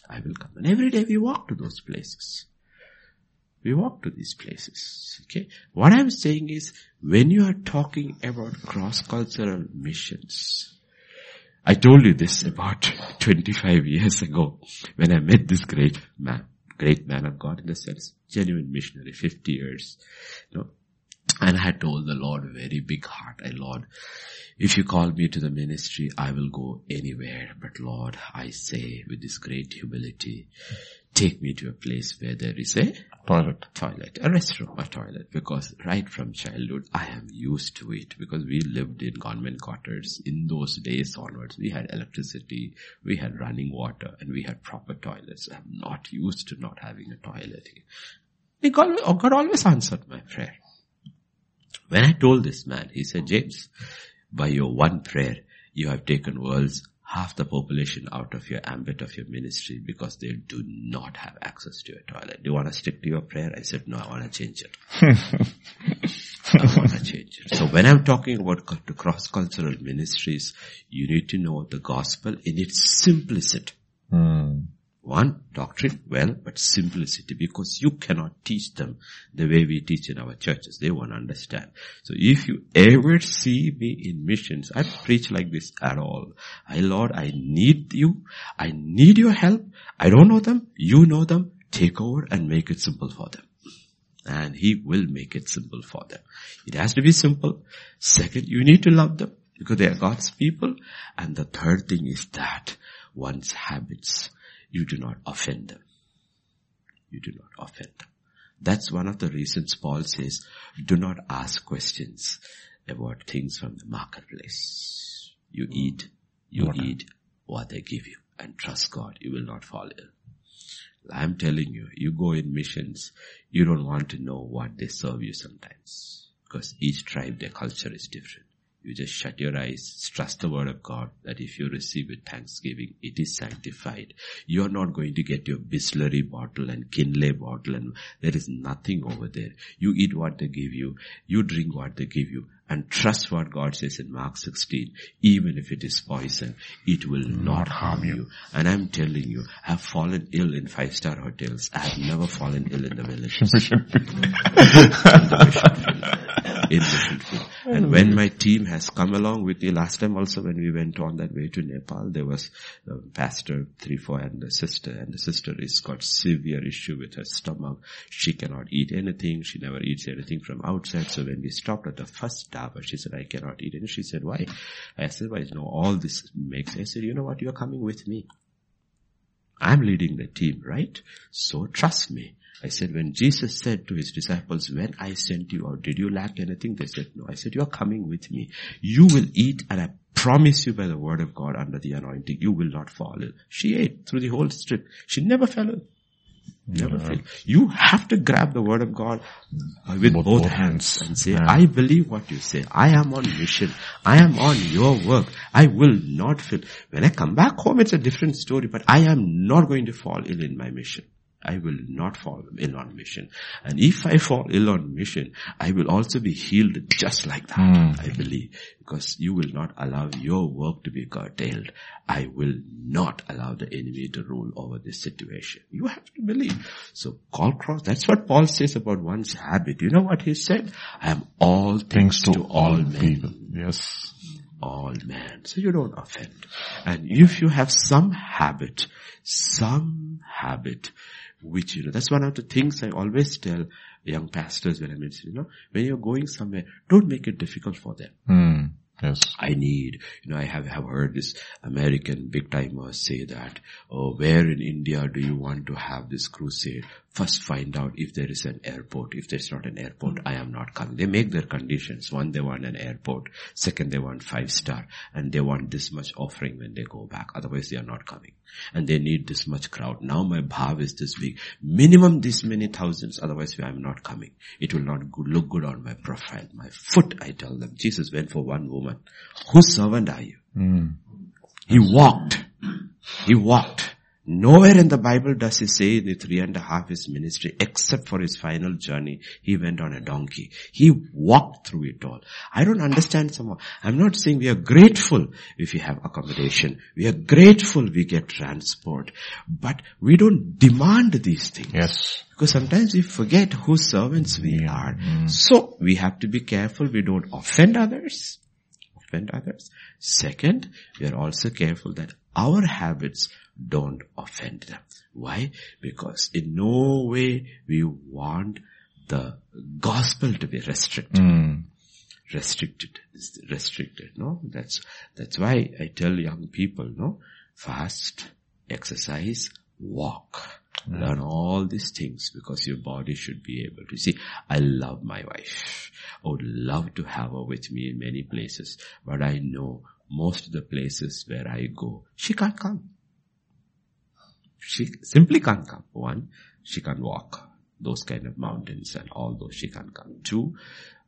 I will come. And every day we walk to those places. We walk to these places. Okay. What I'm saying is when you are talking about cross-cultural missions, I told you this about [LAUGHS] 25 years ago when I met this great man, great man of God in the sense, genuine missionary, 50 years, you know, and I told the Lord very big heart, I Lord, if you call me to the ministry, I will go anywhere. But Lord, I say with this great humility, take me to a place where there is a Toilet. toilet, a restroom, a toilet, because right from childhood I am used to it because we lived in government quarters. In those days onwards, we had electricity, we had running water, and we had proper toilets. I'm not used to not having a toilet. God, God always answered my prayer. When I told this man, he said, James, by your one prayer, you have taken world's half the population out of your ambit of your ministry because they do not have access to a toilet. Do you want to stick to your prayer? I said, no, I want to change it. [LAUGHS] I want to change it. So when I'm talking about cross-cultural ministries, you need to know the gospel in its simplicity. Mm. One, doctrine, well, but simplicity, because you cannot teach them the way we teach in our churches. They won't understand. So if you ever see me in missions, I preach like this at all. I, Lord, I need you. I need your help. I don't know them. You know them. Take over and make it simple for them. And He will make it simple for them. It has to be simple. Second, you need to love them because they are God's people. And the third thing is that one's habits you do not offend them. You do not offend them. That's one of the reasons Paul says, do not ask questions about things from the marketplace. You eat, you what? eat what they give you and trust God. You will not fall ill. I'm telling you, you go in missions, you don't want to know what they serve you sometimes because each tribe, their culture is different. You just shut your eyes, trust the word of God that if you receive with thanksgiving, it is sanctified. You're not going to get your Bisleri bottle and Kinley bottle and there is nothing over there. You eat what they give you, you drink what they give you and trust what God says in Mark 16. Even if it is poison, it will not harm you. And I'm telling you, I've fallen ill in five star hotels. I have never fallen ill in the villages. [LAUGHS] [LAUGHS] in field. And when my team has come along with me, last time also when we went on that way to Nepal, there was the pastor, three, four and the sister, and the sister is got severe issue with her stomach. She cannot eat anything. She never eats anything from outside. So when we stopped at the first dhaba, she said, I cannot eat. And she said, why? I said, why? You know, all this makes, I said, you know what? You're coming with me. I'm leading the team, right? So trust me. I said, when Jesus said to his disciples, when I sent you out, did you lack anything? They said, no. I said, you're coming with me. You will eat and I promise you by the word of God under the anointing, you will not fall ill. She ate through the whole strip. She never fell ill. Never yeah. fail. You have to grab the word of God with both, both hands. hands and say, yeah. I believe what you say. I am on mission. I am on your work. I will not fail. When I come back home, it's a different story, but I am not going to fall ill in my mission. I will not fall ill on mission. And if I fall ill on mission, I will also be healed just like that, mm. I believe. Because you will not allow your work to be curtailed. I will not allow the enemy to rule over this situation. You have to believe. So call cross, that's what Paul says about one's habit. You know what he said? I am all things, to, to, all, men. People. Yes. All men. So you don't offend. And if you have some habit, some habit, which, you know, that's one of the things I always tell young pastors when I mention, you know, when you're going somewhere, don't make it difficult for them. Mm, yes. I need, you know, I have, have heard this American big timers say that, oh, where in India do you want to have this crusade? First find out if there is an airport. If there's not an airport, I am not coming. They make their conditions. One, they want an airport. Second, they want five star. And they want this much offering when they go back. Otherwise, they are not coming. And they need this much crowd. Now my bhav is this big. Minimum this many thousands. Otherwise, I am not coming. It will not look good on my profile. My foot, I tell them. Jesus went for one woman. Whose servant are you? Mm. He walked. He walked Nowhere in the Bible does he say in the three and a half his ministry, except for his final journey, he went on a donkey. He walked through it all. I don't understand somehow. I'm not saying we are grateful if we have accommodation. We are grateful we get transport. But we don't demand these things. Yes. Because sometimes we forget whose servants we are. Mm. So we have to be careful we don't offend others. Offend others. Second, we are also careful that our habits don't offend them. Why? Because in no way we want the gospel to be restricted. Mm. Restricted. Restricted. No? That's, that's why I tell young people, no? Fast, exercise, walk. Learn all these things because your body should be able to see. I love my wife. I would love to have her with me in many places, but I know most of the places where I go, she can't come. She simply can't come. One, she can't walk those kind of mountains and all those she can't come. Two,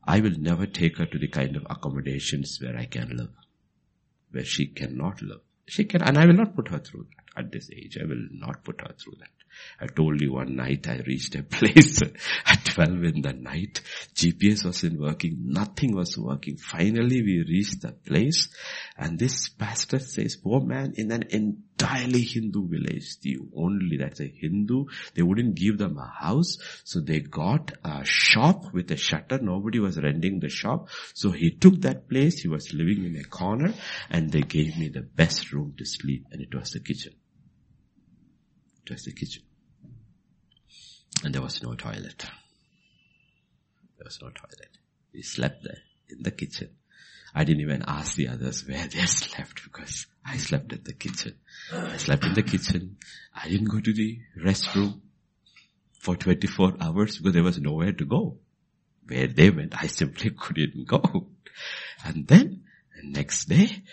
I will never take her to the kind of accommodations where I can live, where she cannot live. She can, and I will not put her through that at this age. I will not put her through that. I told you one night I reached a [LAUGHS] place at 12 in the night. GPS wasn't working. Nothing was working. Finally we reached the place and this pastor says, poor man in an entirely Hindu village, the only, that's a Hindu, they wouldn't give them a house. So they got a shop with a shutter. Nobody was renting the shop. So he took that place. He was living in a corner and they gave me the best room to sleep and it was the kitchen. It was the kitchen. And there was no toilet. There was no toilet. We slept there in the kitchen. I didn't even ask the others where they [LAUGHS] slept because I slept at the kitchen. I slept in the kitchen. I didn't go to the restroom for 24 hours because there was nowhere to go. Where they went, I simply [LAUGHS] couldn't go. And then the next day,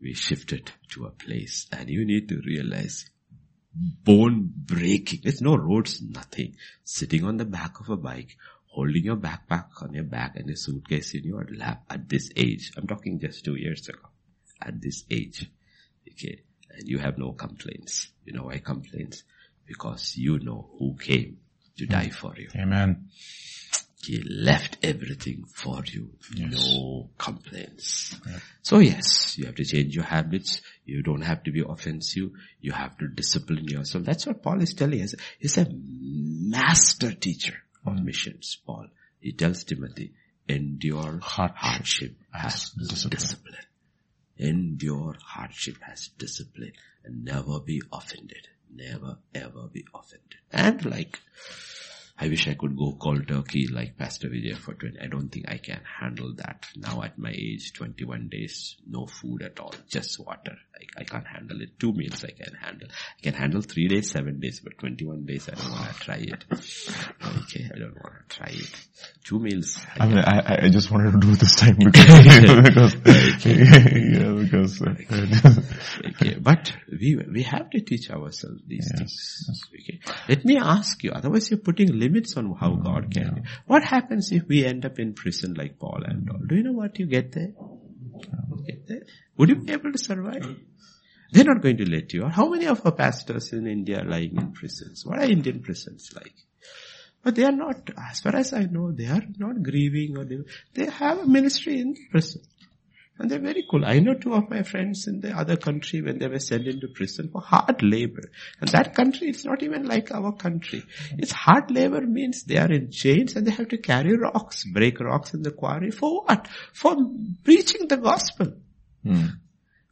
we shifted to a place and you need to realize bone breaking. There's no roads, nothing. Sitting on the back of a bike, holding your backpack on your back and a suitcase in your lap at this age. I'm talking just two years ago. At this age. Okay. And you have no complaints. You know why complaints? Because you know who came to mm. die for you. Amen. He left everything for you. No complaints. So yes, you have to change your habits. You don't have to be offensive. You have to discipline yourself. That's what Paul is telling us. He's a master teacher of missions, Paul. He tells Timothy, endure Hardship hardship has discipline. discipline. Endure hardship as discipline and never be offended. Never ever be offended. And like, I wish I could go cold turkey like Pastor Vijay for 20. I don't think I can handle that now at my age, 21 days, no food at all, just water. I, I can't handle it. Two meals I can handle. I can handle three days, seven days, but 21 days I don't want to try it. Okay, I don't want to try it. Two meals. I I mean, I, I- just wanted to do this time because, [LAUGHS] [LAUGHS] because, [LAUGHS] yeah, because, uh, okay, but we we have to teach ourselves these things. Okay, let me ask you. Otherwise, you're putting limits on how hmm. God can. What happens if we end up in prison like Paul and all? Do you know what you get there? Get there? Would you be able to survive? They're not going to let you out. How many of our pastors in India are lying in prisons? What are Indian prisons like? But they are not, as far as I know, they are not grieving or they, they have a ministry in prison. And they're very cool. I know two of my friends in the other country when they were sent into prison for hard labor. And that country, it's not even like our country. It's hard labor means they are in chains and they have to carry rocks, break rocks in the quarry. For what? For preaching the gospel. Hmm.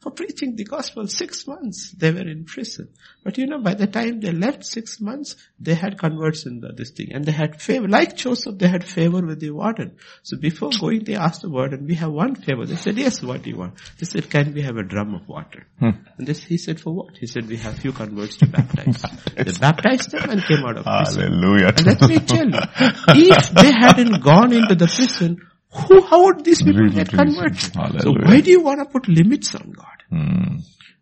For preaching the gospel. Six months they were in prison. But you know, by the time they left six months, they had converts in the, this thing. And they had favor. Like Joseph, they had favor with the warden. So before going, they asked the warden, we have one favor. They said, yes, what do you want? They said, can we have a drum of water? Hmm. And this, he said, for what? He said, we have few converts to baptize. [LAUGHS] they baptized them and came out of prison. hallelujah. And let me tell you, if they hadn't gone into the prison, who, how would these people get converted? So why do you want to put limits on God? Hmm.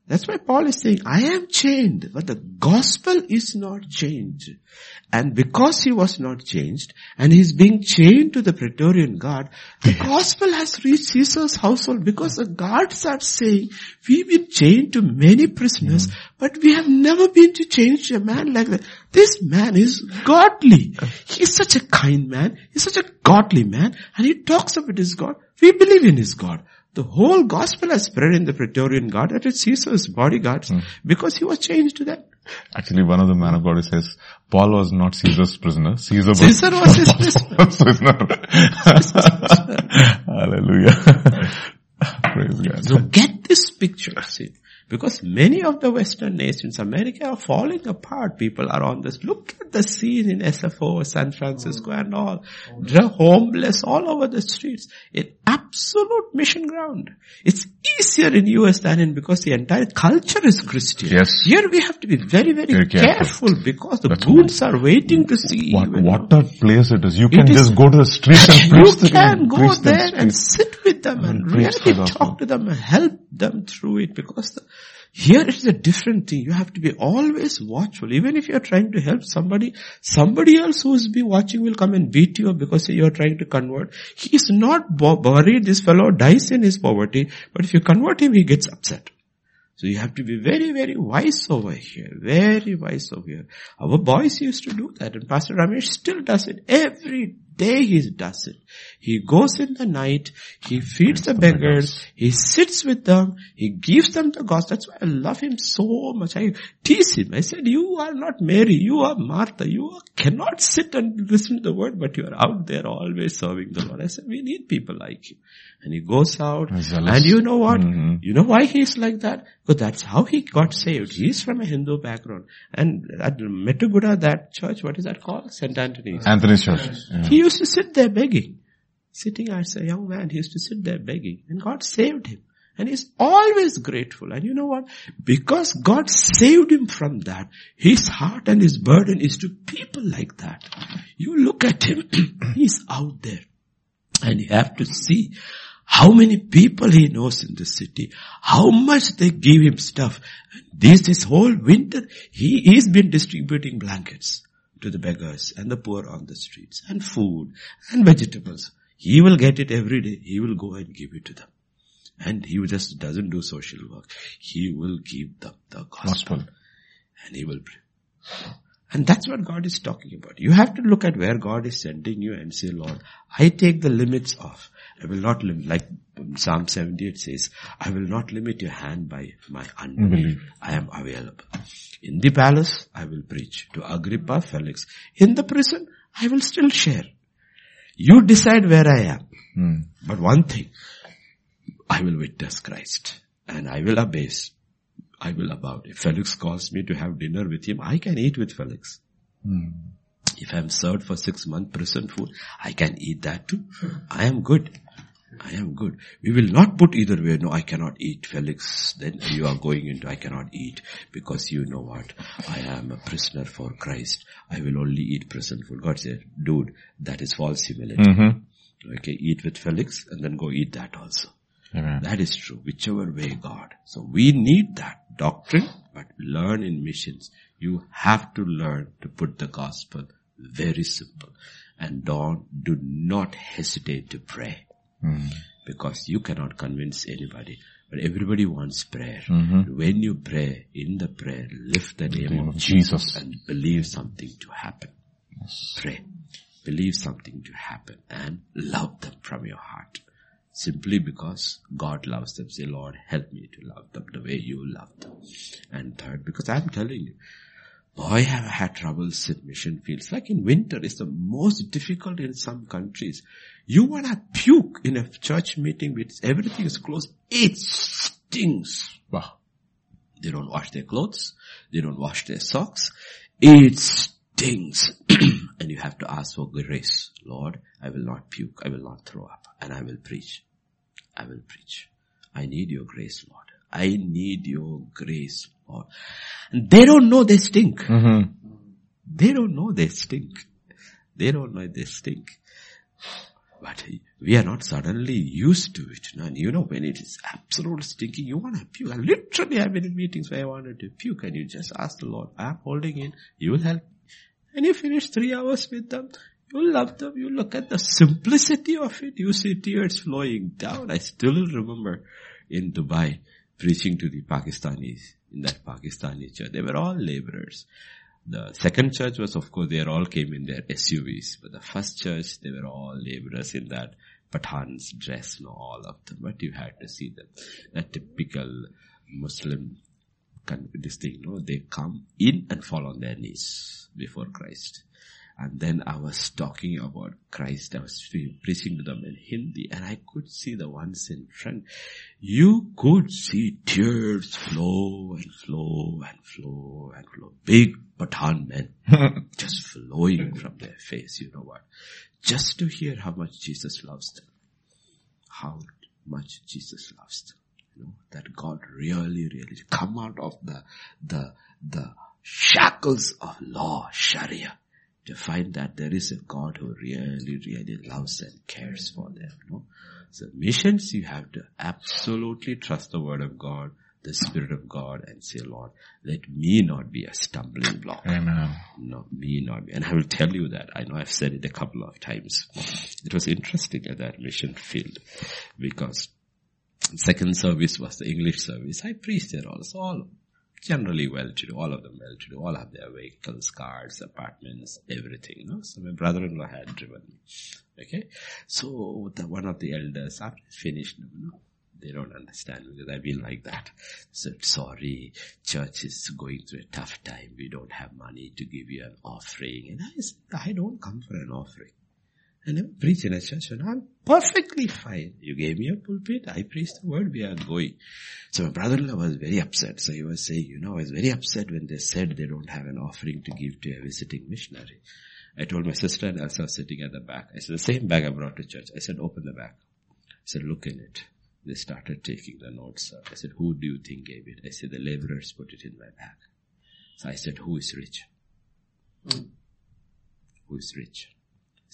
That's why Paul is saying, I am chained, but the gospel is not changed. And because he was not changed, and he's being chained to the Praetorian guard, the gospel has reached Caesar's household because the guards are saying, we've been chained to many prisoners, but we have never been to change a man like that. This man is godly. He's such a kind man. He's such a godly man. And he talks about his God. We believe in his God. The whole gospel has spread in the Praetorian Guard that it's Caesar's bodyguards hmm. because he was changed to that. Actually, one of the man of God says, Paul was not Caesar's prisoner. Caesar was, Caesar was his prisoner. [LAUGHS] not. [LAUGHS] Hallelujah. [LAUGHS] Praise God. So get this picture, see. Because many of the Western nations, America are falling apart. People are on this. Look at the scene in SFO, San Francisco and all. Homeless all over the streets. An absolute mission ground. It's easier in US than in because the entire culture is Christian. Yes. Here we have to be very, very, Very careful. careful. because the That's goons are waiting to see What, what a place it is. You can is- just go to the streets and you preach the, can go there and sit with them and And really talk to them and help them through it because the, here it is a different thing. You have to be always watchful. Even if you're trying to help somebody, somebody else who's be watching will come and beat you because you're trying to convert. He is not worried. This fellow dies in his poverty, but if you convert him, he gets upset. So you have to be very, very wise over here. Very wise over here. Our boys used to do that and Pastor Ramesh still does it. Every day he does it. He goes in the night, he feeds the beggars, he sits with them, he gives them the gospel. That's why I love him so much. I tease him. I said, you are not Mary, you are Martha. You cannot sit and listen to the word, but you are out there always serving the Lord. I said, we need people like you. And he goes out and you know what? Mhm. You know why he's like that? Because that's how he got saved. He's from a Hindu background. And at Mettuguda, that church, what is that called? St. Anthony's. Anthony's church. Yeah. He used to sit there begging. Sitting as a young man, he used to sit there begging. And God saved him. And he's always grateful. And you know what? Because God saved him from that, his heart and his burden is to people like that. You look at him, [CLEARS THROAT] he's out there. And you have to see how many people he knows in the city, how much they give him stuff. This, this whole winter, he has been distributing blankets to the beggars and the poor on the streets and food and vegetables. He will get it every day. He will go and give it to them. And he just doesn't do social work. He will give them the gospel Gospel. and he will pray. And that's what God is talking about. You have to look at where God is sending you and say, Lord, I take the limits off. I will not limit, like Psalm 78 says, I will not limit your hand by my unbelief. I am available. In the palace, I will preach. To Agrippa, Felix. In the prison, I will still share. You decide where I am. Hmm. But one thing, I will witness Christ and I will abase. I will about. If Felix calls me to have dinner with him, I can eat with Felix. If I'm served for six months prison food, I can eat that too. I am good. I am good. We will not put either way. No, I cannot eat Felix. Then you are going into I cannot eat because you know what? I am a prisoner for Christ. I will only eat prison food. God said, dude, that is false humility. Mm-hmm. Okay, eat with Felix and then go eat that also. Amen. That is true, whichever way God. So we need that doctrine, but learn in missions. You have to learn to put the gospel very simple. And don't, do not hesitate to pray. Mm-hmm. Because you cannot convince anybody. But everybody wants prayer. Mm-hmm. When you pray, in the prayer, lift the name of Jesus. and believe something to happen. Pray. Believe something to happen and love them from your heart. Simply because God loves them. Say, Lord, help me to love them the way you love them. And third, because I'm telling you, boy, have I had troubles in mission fields. Like in winter, it's the most difficult in some countries. You want to puke in a church meeting with everything is closed. It stinks. Wow. They don't wash their clothes. They don't wash their socks. It stinks. [CLEARS THROAT] and you have to ask for grace. Lord, I will not puke. I will not throw up. And I will preach. I will preach. I need your grace, Lord. I need your grace, Lord. And they don't know they stink. Mm-hmm. They don't know they stink. They don't know they stink. But we are not suddenly used to it. And you know, when it is absolute stinking, you want to puke. I literally have been in meetings where I wanted to puke and you just ask the Lord, I'm holding in, you will help. And you finish three hours with them, you love them, you look at the simplicity of it, you see tears flowing down. I still remember in Dubai preaching to the Pakistanis in that Pakistani church. They were all laborers. The second church was, of course, they all came in their SUVs, but the first church, they were all laborers in that Pathan's dress, no, all of them, but you had to see them. A typical Muslim, this thing, no, they come in and fall on their knees before Christ. And then I was talking about Christ. I was preaching to them in Hindi and I could see the ones in front. You could see tears flow and flow and flow and flow. Big Pathan men [LAUGHS] just flowing from their face. You know what? Just to hear how much Jesus loves them. How much Jesus loves them. You know, that God really, really come out of the, the, the shackles of law, Sharia to find that there is a God who really, really loves and cares for them. No? So missions, you have to absolutely trust the word of God, the spirit of God and say, Lord, let me not be a stumbling block. Amen. No, me not be. And I will tell you that. I know I've said it a couple of times. It was interesting at that mission field because second service was the English service. I preached there also. All generally well-to-do, all of them well-to-do, all have their vehicles, cars, apartments, everything, you know. So my brother-in-law had driven me. Okay. So the, one of the elders, after finished, you know, they don't understand because I've been like that. So sorry, church is going through a tough time. We don't have money to give you an offering. And I said, I don't come for an offering. I never preach in a church and I'm perfectly fine. You gave me a pulpit, I preached the word, we are going. So my brother-in-law was very upset. So he was saying, you know, I was very upset when they said they don't have an offering to give to a visiting missionary. I told my sister and Elsa sitting at the back. I said, the same bag I brought to church. I said, open the bag. I said, look in it. They started taking the notes. I said, who do you think gave it? I said, the laborers put it in my bag. So I said, who is rich? Mm. Who is rich?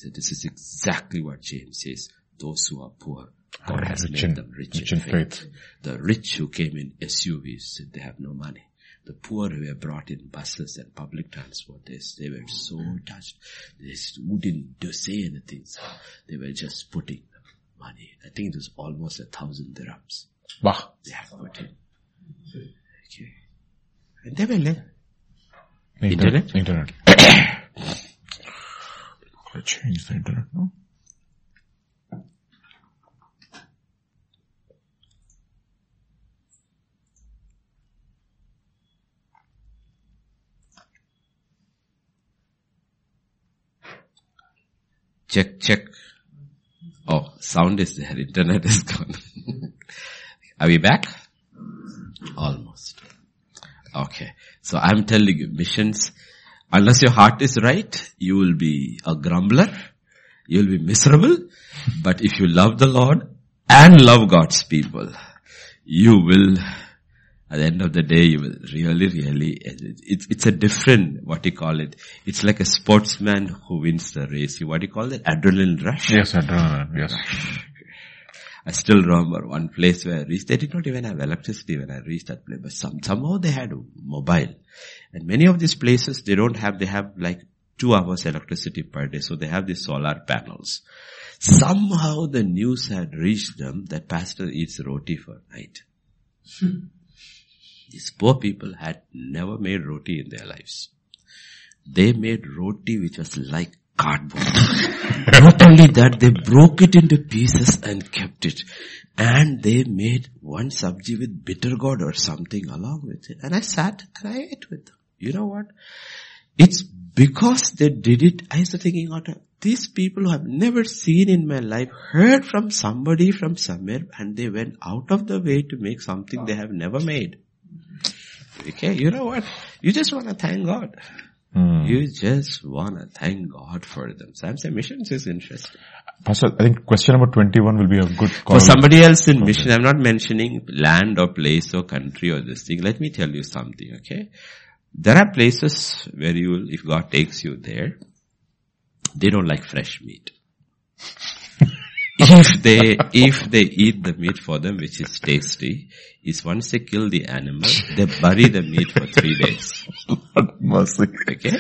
So this is exactly what James says. Those who are poor, God has rich made in, them rich, rich in, faith. faith. The rich who came in SUVs said they have no money. The poor who were brought in buses and public transport, they, they were so touched. They wouldn't say anything. So they were just putting money. I think it was almost a thousand dirhams. Bah. They have put in. Okay. And they were left. Internet? Internet. [CLEARS THROAT] I change the internet now. Check, check. Oh, sound is there. Internet is gone. Are we back? Almost. Okay. So I'm telling you, missions Unless your heart is right, you will be a grumbler. You will be miserable. But if you love the Lord and love God's people, you will, at the end of the day, you will really, really, it's, it's a different, what do you call it? It's like a sportsman who wins the race. What do you call it? Adrenaline rush? Yes, adrenaline, yes. I still remember one place where I reached, they did not even have electricity when I reached that place, but some, somehow they had mobile. And many of these places, they don't have, they have like two hours electricity per day, so they have these solar panels. Somehow the news had reached them that pastor eats roti for night. Hmm. These poor people had never made roti in their lives. They made roti which was like cardboard. Not only that, they broke it into pieces and kept it. And they made one sabji with bitter gourd or something along with it. And I sat and I ate with them. You know what? It's because they did it, I was thinking, these people who I've never seen in my life heard from somebody from somewhere and they went out of the way to make something they have never made. Okay, you know what? You just want to thank God. Mm. You just want to thank God for them. Samsung missions is interesting. Pastor, I think question number 21 will be a good call. For somebody else in okay. mission, I'm not mentioning land or place or country or this thing. Let me tell you something, okay? There are places where you will, if God takes you there, they don't like fresh meat. If they, [LAUGHS] if they eat the meat for them, which is tasty, is once they kill the animal, they bury the meat for three days. Mercy. Okay?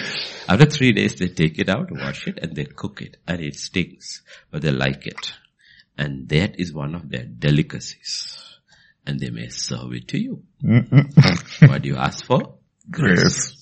After three days, they take it out, wash it, and they cook it. And it stinks, but they like it. And that is one of their delicacies. And they may serve it to you. what do you ask for? Grace.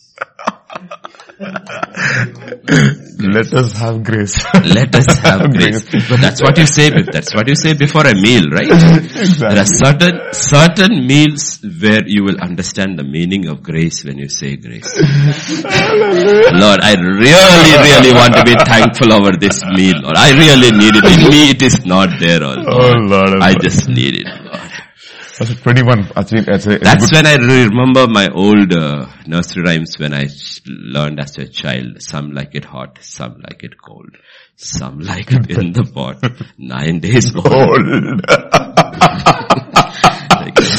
[LAUGHS] Let us have grace. Let us have [LAUGHS] grace. But that's what you say, that's what you say before a meal, right? There are certain, certain meals where you will understand the meaning of grace when you say grace. Lord, I really, really want to be thankful over this meal, Lord. I really need it. In me, it is not there, oh Lord. Oh Lord. Oh I just need it, Lord. That's 21. Actually, that's, a, That's when I remember my old uh, nursery rhymes when I learned as a child. Some like it hot, some like it cold, some like it in the pot. [LAUGHS] Nine days old. [LAUGHS]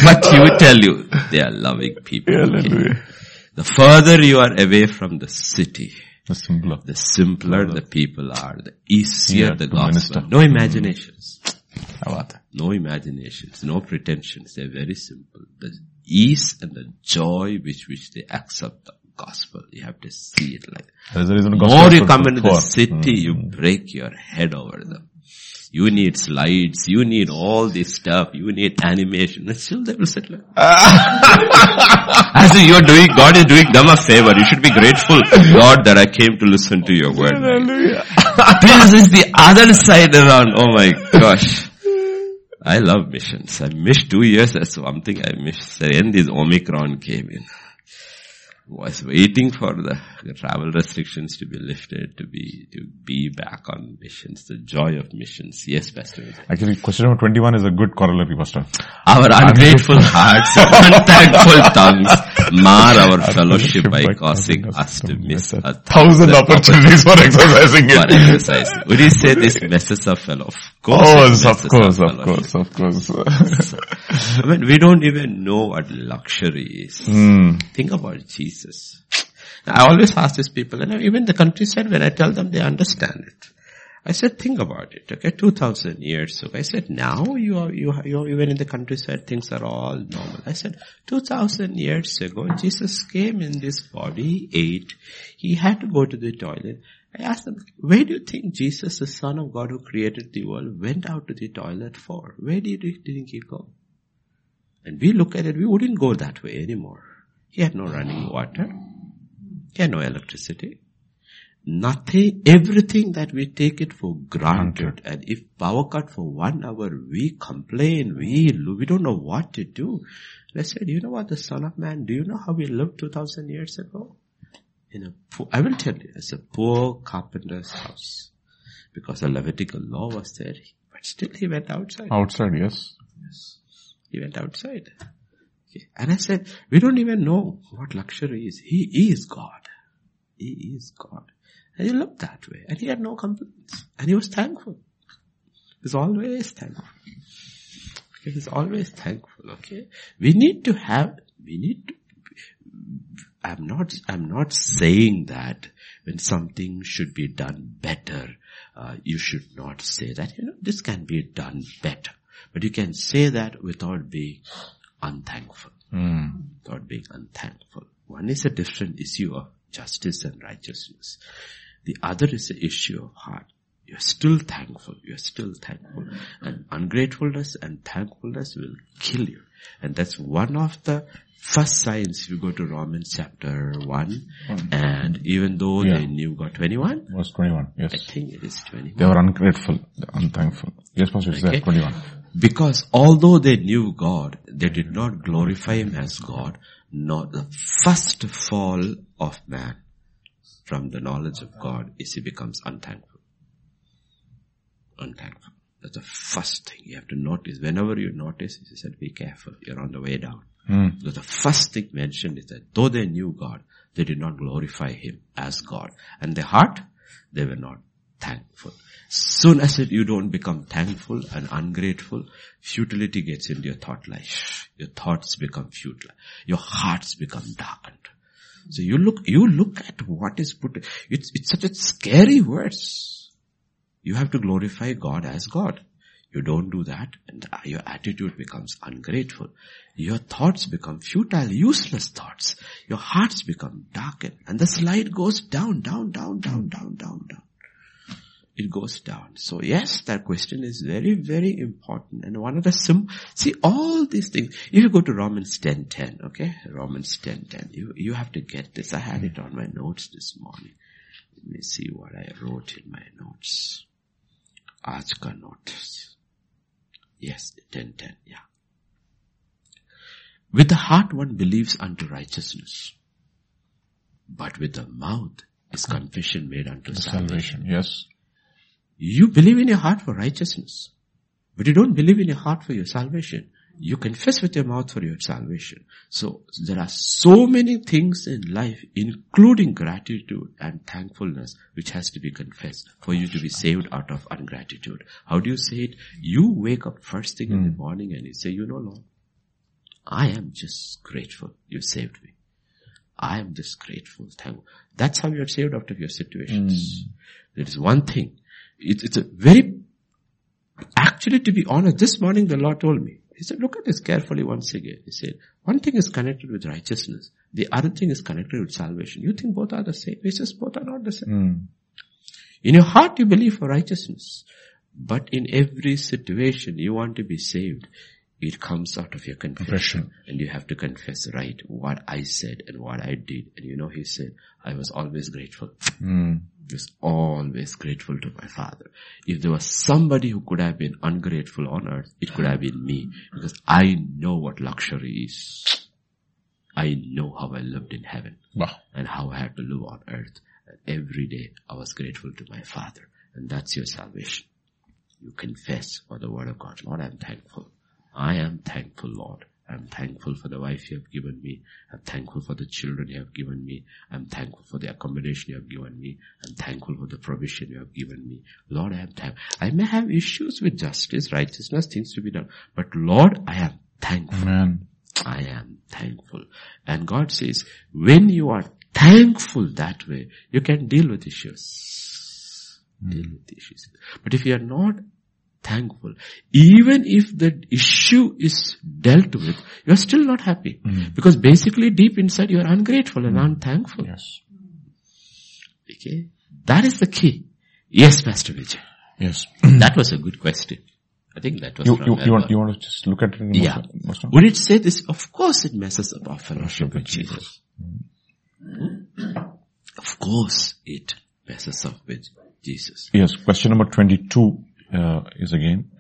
but he would tell you, they are loving people. okay? The further you are away from the city, The simpler. the simpler the people are, the easier Yeah, the gospel. minister. No imaginations. How about that? No imaginations, no pretensions. They're very simple. The ease and the joy with which they accept the gospel. You have to see it like that. That is the reason The gospel more you come into the poor. city, you mm. break your head over them. You need slides, you need all this stuff, you need animation, and still they will sit like [LAUGHS] As if you're doing, God is doing them a favor. You should be grateful, God, that I came to listen to your word. Hallelujah. this is the other side around. Oh my gosh. I love missions. I missed two years. That's one thing I missed. Then this Omicron came in. Was waiting for the travel restrictions to be lifted, to be, to be back on missions. The joy of missions. Yes, Pastor. Actually, question number 21 is a good corollary, Pastor. Our ungrateful hearts and unthankful [LAUGHS] tongues mar our fellowship by causing us to miss a thousand opportunities for exercising [LAUGHS] for it. Would you say this [LAUGHS] messes up fellow? Of course. Oh, of messes up course, of course, of [LAUGHS] course. I mean, we don't even know what luxury is. Hmm. Think about Jesus. I always ask these people, and even the countryside, when I tell them, they understand it. I said, think about it, okay? 2000 years ago. I said, now you are, you are, you are even in the countryside, things are all normal. I said, 2000 years ago, Jesus came in this body, ate, he had to go to the toilet. I asked them, where do you think Jesus, the son of God who created the world, went out to the toilet for? Where did he, did he go? And we look at it, we wouldn't go that way anymore. He had no running water. He had no electricity. Nothing, everything that we take it for granted. And if power cut for one hour, we complain, we, we don't know what to do. I said, you know what the son of man, do you know how we lived 2000 years ago? In a poor, I will tell you, it's a poor carpenter's house. Because the Levitical law was there. But still he went outside. Outside, yes. yes. He went outside. Okay. And I said, we don't even know what luxury is. He is God. He is God. And he looked that way. And he had no complaints. And he was thankful. He's always thankful. Okay, he's always thankful, okay? We need to have, we need to, I'm not, I'm not saying that when something should be done better, uh, you should not say that, you know, this can be done better. But you can say that without being unthankful. Without being unthankful. One is a different issue of justice and righteousness. The other is the issue of heart. You're still thankful. You're still thankful. And ungratefulness and thankfulness will kill you. And that's one of the first signs if you go to Romans chapter 1. Hmm. And even though Yeah. they knew God 21, Verse 21, yes. I think it is 21. They were ungrateful, unthankful. Yes, Pastor, it's Okay. 21. Because although they knew God, they did not glorify Him as God, nor the first fall of man from the knowledge of God is he becomes unthankful. Unthankful. That's the first thing you have to notice. Whenever you notice, he said, be careful. You're on the way down. Hmm. So the first thing mentioned is that though they knew God, they did not glorify Him as God. And their heart, they were not thankful. Soon as it, you don't become thankful and ungrateful, futility gets into your thought life. Your thoughts become futile. Your hearts become darkened. So you look, you look at what is put, it's, it's such a scary verse. You have to glorify God as God. You don't do that and your attitude becomes ungrateful. Your thoughts become futile, useless thoughts. Your hearts become darkened and the slide goes down, down, down, down, down, down, down it goes down. So yes, that question is very, very important. And one of the sim, see all these things. If you go to Romans 10, 10, okay? Romans 10, 10, you, you have to get this. I had it on my notes this morning. Let me see what I wrote in my notes. Aaj notes. Yes, 10, 10, yeah. With the heart one believes unto righteousness, but with the mouth is confession made unto salvation. salvation. Yes. You believe in your heart for righteousness, but you don't believe in your heart for your salvation. You confess with your mouth for your salvation. So there are so many things in life, including gratitude and thankfulness, which has to be confessed for you to be saved out of ungratitude. How do you say it? You wake up first thing in the hmm. morning and you say, you know, Lord, I am just grateful you saved me. I am just grateful. Thank That's how you're saved out of your situations. Hmm. There is one thing. It, it's a very, actually to be honest, this morning the Lord told me, He said, look at this carefully once again. He said, one thing is connected with righteousness. The other thing is connected with salvation. You think both are the same. He says both are not the same. Mm. In your heart you believe for righteousness. But in every situation you want to be saved. It comes out of your confession. And you have to confess right what I said and what I did. And you know, he said, I was always grateful. Mm. I was always grateful to my father. If there was somebody who could have been ungrateful on earth, it could have been me. Because I know what luxury is. I know how I lived in heaven Wow. and how I had to live on earth. And every day I was grateful to my father. And that's your salvation. You confess for the word of God. Lord, I'm thankful. I am thankful, Lord. I'm thankful for the wife you have given me. I'm thankful for the children you have given me. I'm thankful for the accommodation you have given me. I'm thankful for the provision you have given me. Lord, I am thankful. I may have issues with justice, righteousness, things to be done. But Lord, I am thankful. Amen. I am thankful. And God says, when you are thankful that way, you can deal with issues. Hmm. Deal with issues. But if you are not thankful, even if the issue is dealt with, you are still not happy. Hmm. Because basically deep inside you are ungrateful and hmm. unthankful. Yes. Okay? That is the key. Yes, Pastor Vijay. Yes. [CLEARS THROAT] that was a good question. I think that was You, you, you want, you want to just look at it in Yeah. most- Would it say this? Of course it messes up our fellowship with Jesus. Of course it messes up with Jesus. Yes. Question number 22, uh, is again,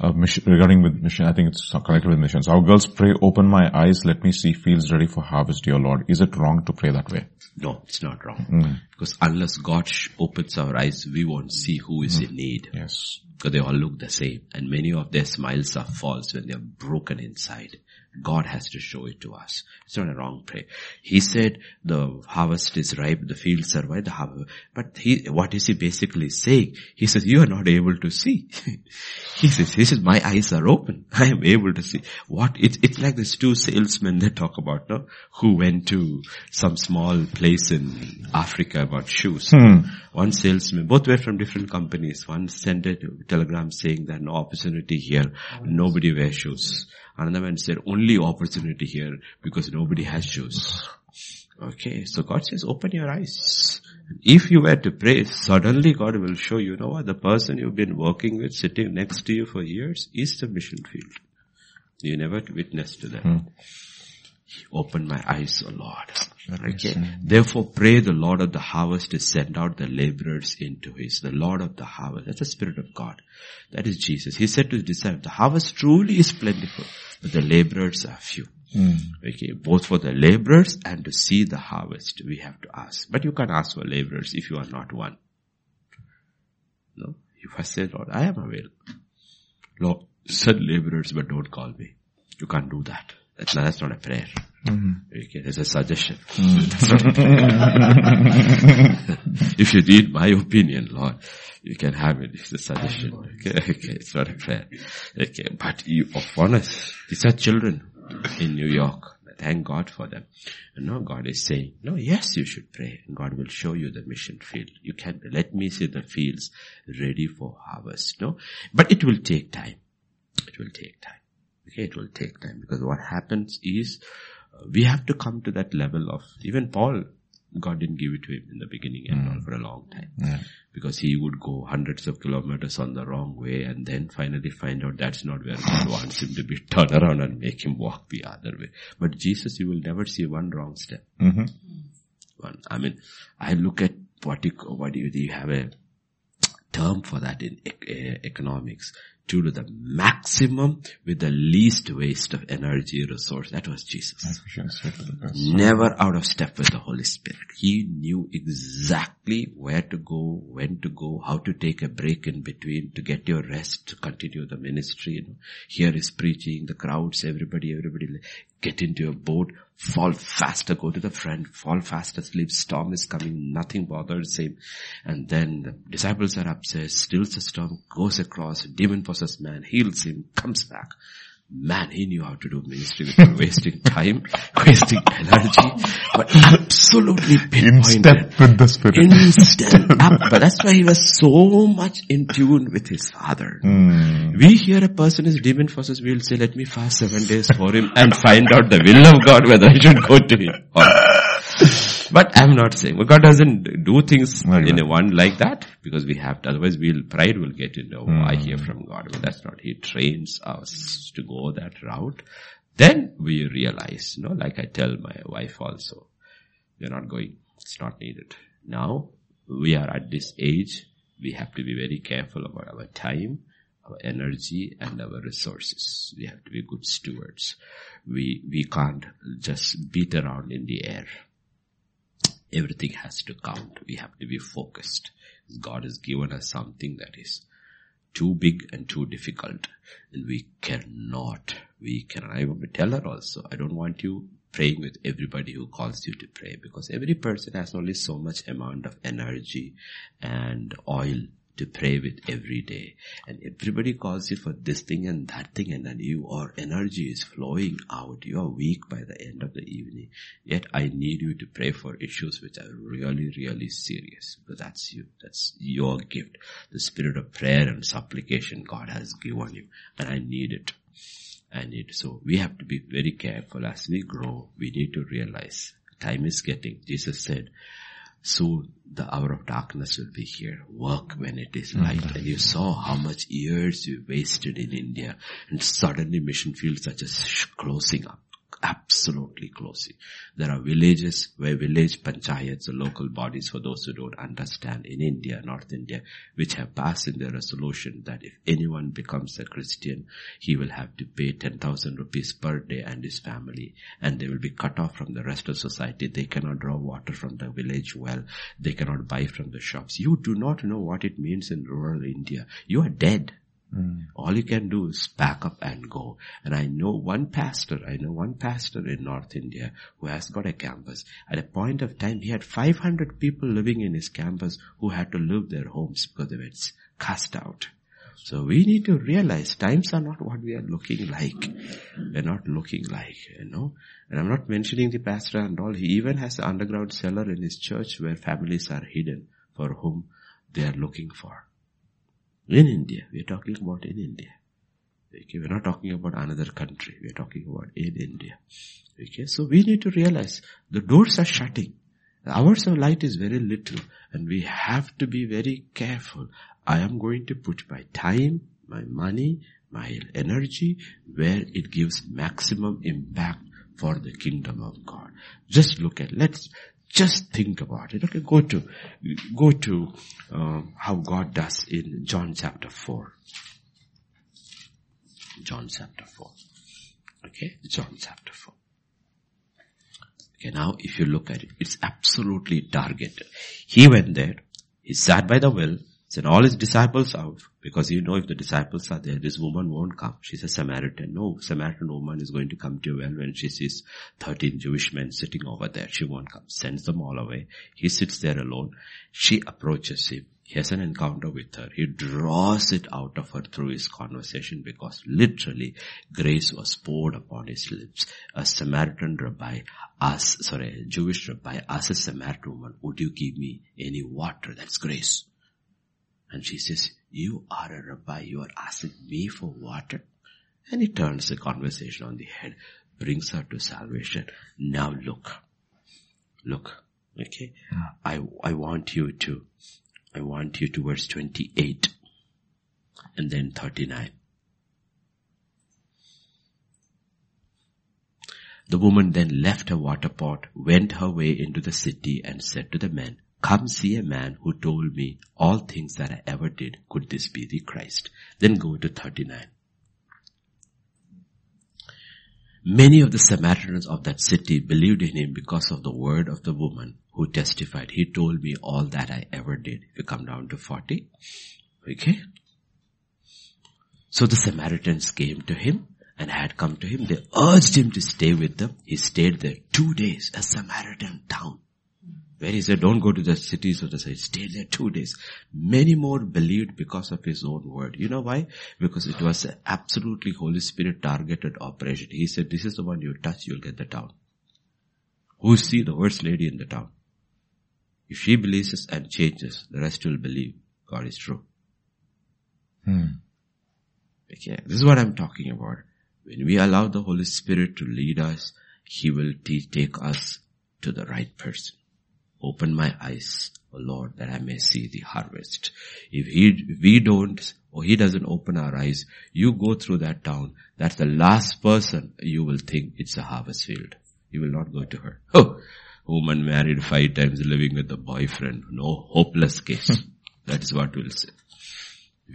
uh, mission, regarding with mission. I think it's connected with missions. Our girls pray, open my eyes, let me see fields ready for harvest, dear Lord. Is it wrong to pray that way? No, it's not wrong. Because unless God opens our eyes, we won't see who is in need. Yes. Because they all look the same. And many of their smiles are false when they are broken inside. God has to show it to us. It's not a wrong prayer. He said the harvest is ripe, the fields are white, the harvest. But he, what is he basically saying? He says, you are not able to see. [LAUGHS] he says, he says, my eyes are open. [LAUGHS] I am able to see. What, it's, it's like these two salesmen they talk about, no? Who went to some small place in Africa about shoes. Hmm. One salesman, both were from different companies. One sent a telegram saying that no opportunity here, nobody wears shoes. Another man said only opportunity here because nobody has shoes. Okay, so God says open your eyes. If you were to pray, suddenly God will show you, you know what, the person you've been working with sitting next to you for years is the mission field. You never witnessed to them. Hmm. Open my eyes, O Lord. Okay. Therefore pray the Lord of the harvest to send out the laborers into his, the Lord of the harvest. That's the Spirit of God. That is Jesus. He said to his disciples, the harvest truly is plentiful, but the laborers are few. Okay, both for the laborers and to see the harvest, we have to ask. But you can't ask for laborers if you are not one. No? If I say, Lord, I am available. Lord, send laborers, but don't call me. You can't do that. That's not, that's not a prayer. Mm-hmm. Okay, there's a suggestion. That's not a prayer. if you need my opinion, Lord, you can have it. It's a suggestion. Okay, okay, it's not a prayer. Okay, but you, of honest, these are children in New York. Thank God for them. And now God is saying, no, yes, you should pray. And God will show you the mission field. You can, let me see the fields ready for harvest. No, but it will take time. It will take time. Okay, it will take time because what happens is uh, we have to come to that level of, even Paul God didn't give it to him in the beginning and all for a long time. Yeah. Because he would go hundreds of kilometers on the wrong way and then finally find out that's not where God wants him to be. [LAUGHS] Turn around and make him walk the other way. But Jesus, you will never see one wrong step. hmm One. I mean, I look at what you, what do you, you have a term for that in eh, economics. To do the maximum with the least waste of energy resource. That was Jesus. Efficiency to the best. never out of step with the Holy Spirit. He knew exactly where to go, when to go, how to take a break in between to get your rest, to continue the ministry. You know, here is preaching, the crowds, everybody, everybody get into your boat, fall faster, go to the front, fall fast asleep, storm is coming, nothing bothers him. And then the disciples are upset, stills the storm, goes across, demon possessed man, heals him, comes back. Man, he knew how to do ministry without [LAUGHS] wasting time, [LAUGHS] wasting energy, but absolutely In step with the Spirit. Instant [LAUGHS] up. But that's why he was so much in tune with his father. Mm. We hear a person is demon possessed, we'll say, let me fast seven days for him and find out the will of God whether I should go to him or. But I'm not saying, well, God doesn't do things in a one like that because we have to, otherwise we'll, pride will get into, oh, I hear from God. But that's not, He trains us to go that route. Then we realize, you know, like I tell my wife also, we're not going, it's not needed. Now, we are at this age, we have to be very careful about our time, our energy and our resources. We have to be good stewards. We, we can't just beat around in the air. Everything has to count. We have to be focused. God has given us something that is too big and too difficult. And we cannot, we can, I want tell her also, I don't want you praying with everybody who calls you to pray because every person has only so much amount of energy and oil to pray with every day. And everybody calls you for this thing and that thing and then you, your energy is flowing out. You are weak by the end of the evening. Yet I need you to pray for issues which are really, really serious because that's you. That's your gift. The spirit of prayer and supplication God has given you and I need it. I it, so we have to be very careful as we grow. We need to realize time is getting, Jesus said, soon the hour of darkness will be here. Work when it is mm-hmm. light. And you saw how much years you wasted in India and suddenly mission fields just sh- closing up. Absolutely closing. There are villages where village panchayats, the local bodies for those who don't understand in India, North India, which have passed in their resolution that if anyone becomes a Christian, he will have to pay 10,000 rupees per day and his family and they will be cut off from the rest of society. They cannot draw water from the village well. They cannot buy from the shops. You do not know what it means in rural India. You are dead. Mm. All you can do is pack up and go. And I know one pastor, I know one pastor in North India who has got a campus. At a point of time, he had 500 people living in his campus who had to leave their homes because they were cast out. So we need to realize times are not what we are looking like. We're not looking like, you know. And I'm not mentioning the pastor and all. He even has an underground cellar in his church where families are hidden for whom they are looking for. In India, we're talking about in India. Okay, we're not talking about another country. We're talking about in India. Okay, so we need to realize the doors are shutting. The hours of light is very little and we have to be very careful. I am going to put my time, my money, my energy where it gives maximum impact for the kingdom of God. Just look at, let's just think about it. Okay, go to, go to um, how God does in John chapter 4. John chapter 4. Okay, John chapter 4. Okay, now if you look at it, it's absolutely targeted. He went there, he sat by the well, sent all his disciples out, because you know if the disciples are there, this woman won't come. She's a Samaritan. No Samaritan woman is going to come to a well when she sees 13 Jewish men sitting over there. She won't come. Sends them all away. He sits there alone. She approaches him He has an encounter with her. He draws it out of her through his conversation because literally grace was poured upon his lips. A Samaritan rabbi asks, sorry, a Jewish rabbi asks a Samaritan woman, would you give me any water? That's grace. And she says, you are a rabbi, you are asking me for water? And he turns the conversation on the head, brings her to salvation. Now look, look, okay, I, I want you to I want you to verse 28 and then 39. The woman then left her water pot, went her way into the city and said to the men, come see a man who told me all things that I ever did. Could this be the Christ? Then go to 39. Many of the Samaritans of that city believed in him because of the word of the woman who testified. He told me all that I ever did. If you come down to 40. Okay. So the Samaritans came to him and had come to him. They urged him to stay with them. He stayed there two days, a Samaritan town. Where he said, don't go to the cities of the side. Stay there two days. Many more believed because of his own word. You know why? Because it was an absolutely Holy Spirit targeted operation. He said, this is the one you touch, you'll get the town. Who's she? The worst lady in the town. If she believes and changes, the rest will believe God is true. Hmm. Okay, this is what I'm talking about. When we allow the Holy Spirit to lead us, He will take us to the right person. Open my eyes, O Lord, that I may see the harvest. If he, if we don't, or he doesn't open our eyes, you go through that town, that's the last person you will think it's a harvest field. You will not go to her. [LAUGHS] Oh, woman married five times living with a boyfriend. No hopeless case. [LAUGHS] that is what we'll say.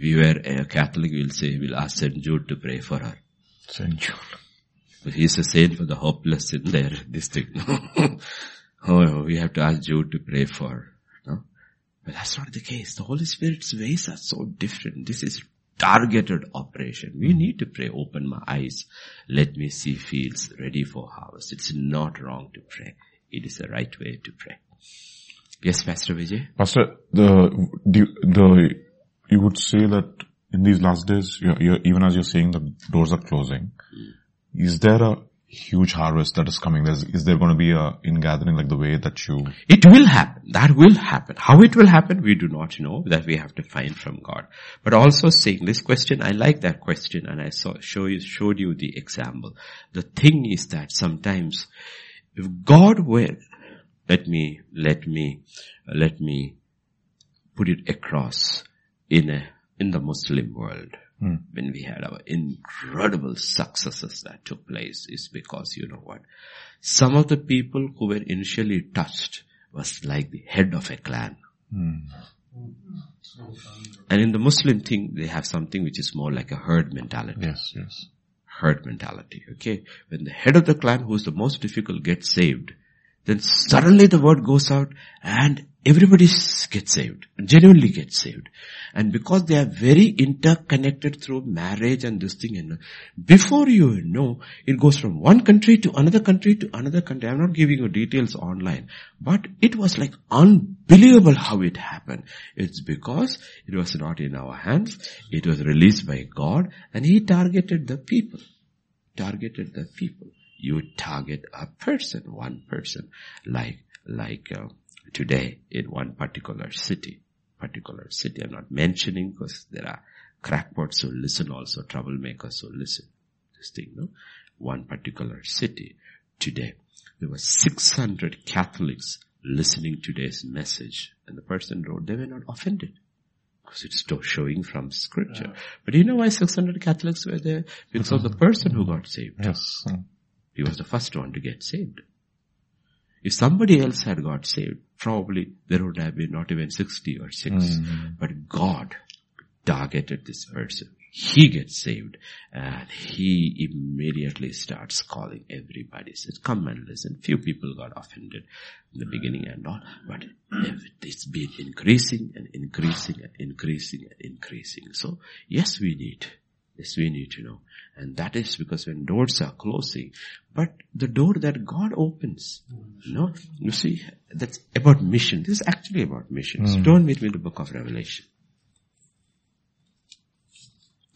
We were a Catholic, we'll say, we'll ask St. Jude to pray for her. St. Jude. He's a saint for the hopeless in there, this thing. [LAUGHS] oh, we have to ask Jude to pray for. No? But that's not the case. The Holy Spirit's ways are so different. This is targeted operation. We need to pray, open my eyes, let me see fields ready for harvest. It's not wrong to pray. It is the right way to pray. Yes, Pastor Vijay? Pastor, the, the, the, you would say that in these last days, you're, you're, even as you're saying the doors are closing, mm. is there a huge harvest that is coming? There's, is there going to be a ingathering like the way that you? It will happen. That will happen. How it will happen, we do not know. That we have to find from God. But also saying this question, I like that question, and I saw show you showed you the example. The thing is that sometimes, if God will, let me let me let me put it across in a in the Muslim world mm. when we had our incredible successes that took place is because you know what? Some of the people who were initially touched was like the head of a clan. Mm. And in the Muslim thing, they have something which is more like a herd mentality. Yes, yes. Herd mentality, okay? When the head of the clan who is the most difficult gets saved, then suddenly the word goes out and everybody gets saved, genuinely gets saved. And because they are very interconnected through marriage and this thing, and before you know, it goes from one country to another country to another country. I'm not giving you details online, but it was like unbelievable how it happened. It's because it was not in our hands. It was released by God and He targeted the people. Targeted the people. You target a person, one person, like, like, uh, today in one particular city. Particular city I'm not mentioning because there are crackpots who listen also, troublemakers who listen. This thing, no? One particular city today. There were 600 Catholics listening today's message and the person wrote they were not offended because it's still showing from scripture. Yeah. But you know why 600 Catholics were there? Because of the person who got saved. Yes. He was the first one to get saved. If somebody else had got saved, probably there would have been not even 60 or 6. Mm-hmm. But God targeted this person. He gets saved and he immediately starts calling everybody. Says, come and listen. Few people got offended in the beginning and all, but it's been increasing and increasing and increasing and increasing. So yes, we need Yes, we need to know. And that is because when doors are closing, but the door that God opens, you know, you see, that's about mission. This is actually about mission. So turn with me to the book of Revelation.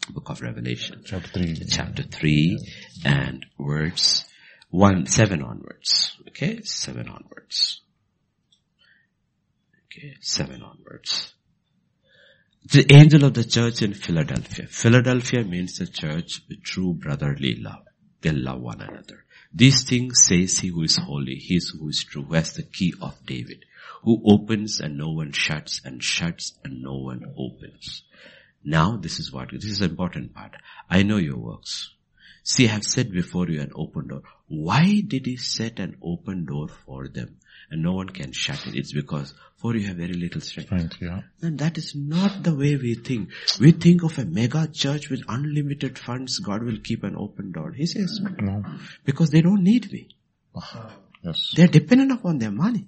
Book of Revelation. Chapter 3. Chapter 3 and words 1, 7 onwards. Okay, 7 onwards. Okay, 7 onwards. The angel of the church in Philadelphia. Philadelphia means the church with true brotherly love. They love one another. These things says he who is holy, he who is true, who has the key of David, who opens and no one shuts and shuts and no one opens. Now this is what, this is important part. I know your works. See, I have set before you an open door. Why did he set an open door for them? And no one can shut it. It's because for you have very little strength. Right, yeah. And that is not the way we think. We think of a mega church with unlimited funds. God will keep an open door. He says, no. No. Because they don't need me. Yes. They're dependent upon their money.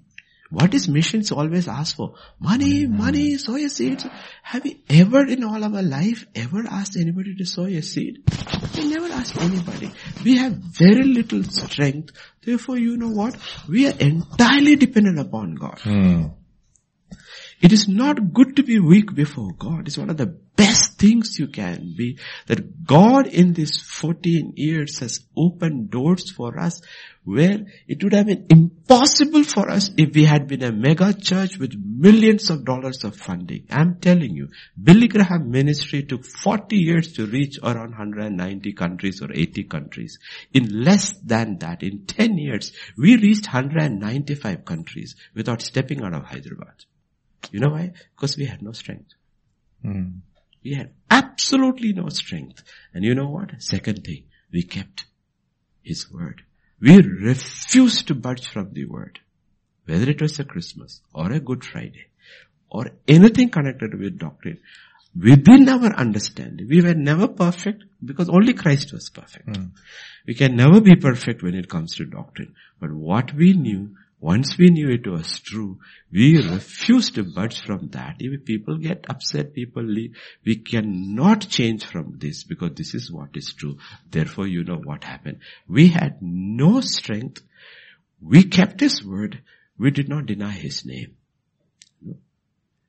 What is missions always ask for? Money, money, sow a seed. Have we ever in all our life ever asked anybody to sow a seed? We never ask anybody. We have very little strength. Therefore, you know what? We are entirely dependent upon God. Hmm. It is not good to be weak before God. It's one of the best things you can be. That God in these 14 years has opened doors for us where it would have been impossible for us if we had been a mega church with millions of dollars of funding. I'm telling you, Billy Graham ministry took 40 years to reach around 190 countries or 80 countries. In less than that, in 10 years, we reached 195 countries without stepping out of Hyderabad. You know why? Because we had no strength. Hmm. We had absolutely no strength. And you know what? Second thing, we kept His word. We refused to budge from the word. Whether it was a Christmas or a Good Friday or anything connected with doctrine, within our understanding, we were never perfect because only Christ was perfect. We can never be perfect when it comes to doctrine. But what we knew, once we knew it was true, we refused to budge from that. If people get upset, people leave. We cannot change from this because this is what is true. Therefore, you know what happened. We had no strength. We kept His word. We did not deny His name.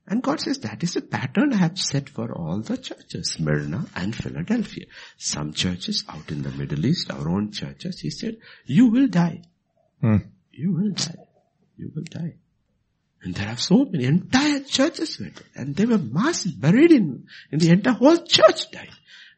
And God says that is a pattern I have set for all the churches, Smyrna and Philadelphia. Some churches out in the Middle East, our own churches, He said, you will die. Hmm. You will die. You will die. And there are so many entire churches dead. And they were mass buried in, in the entire whole church died.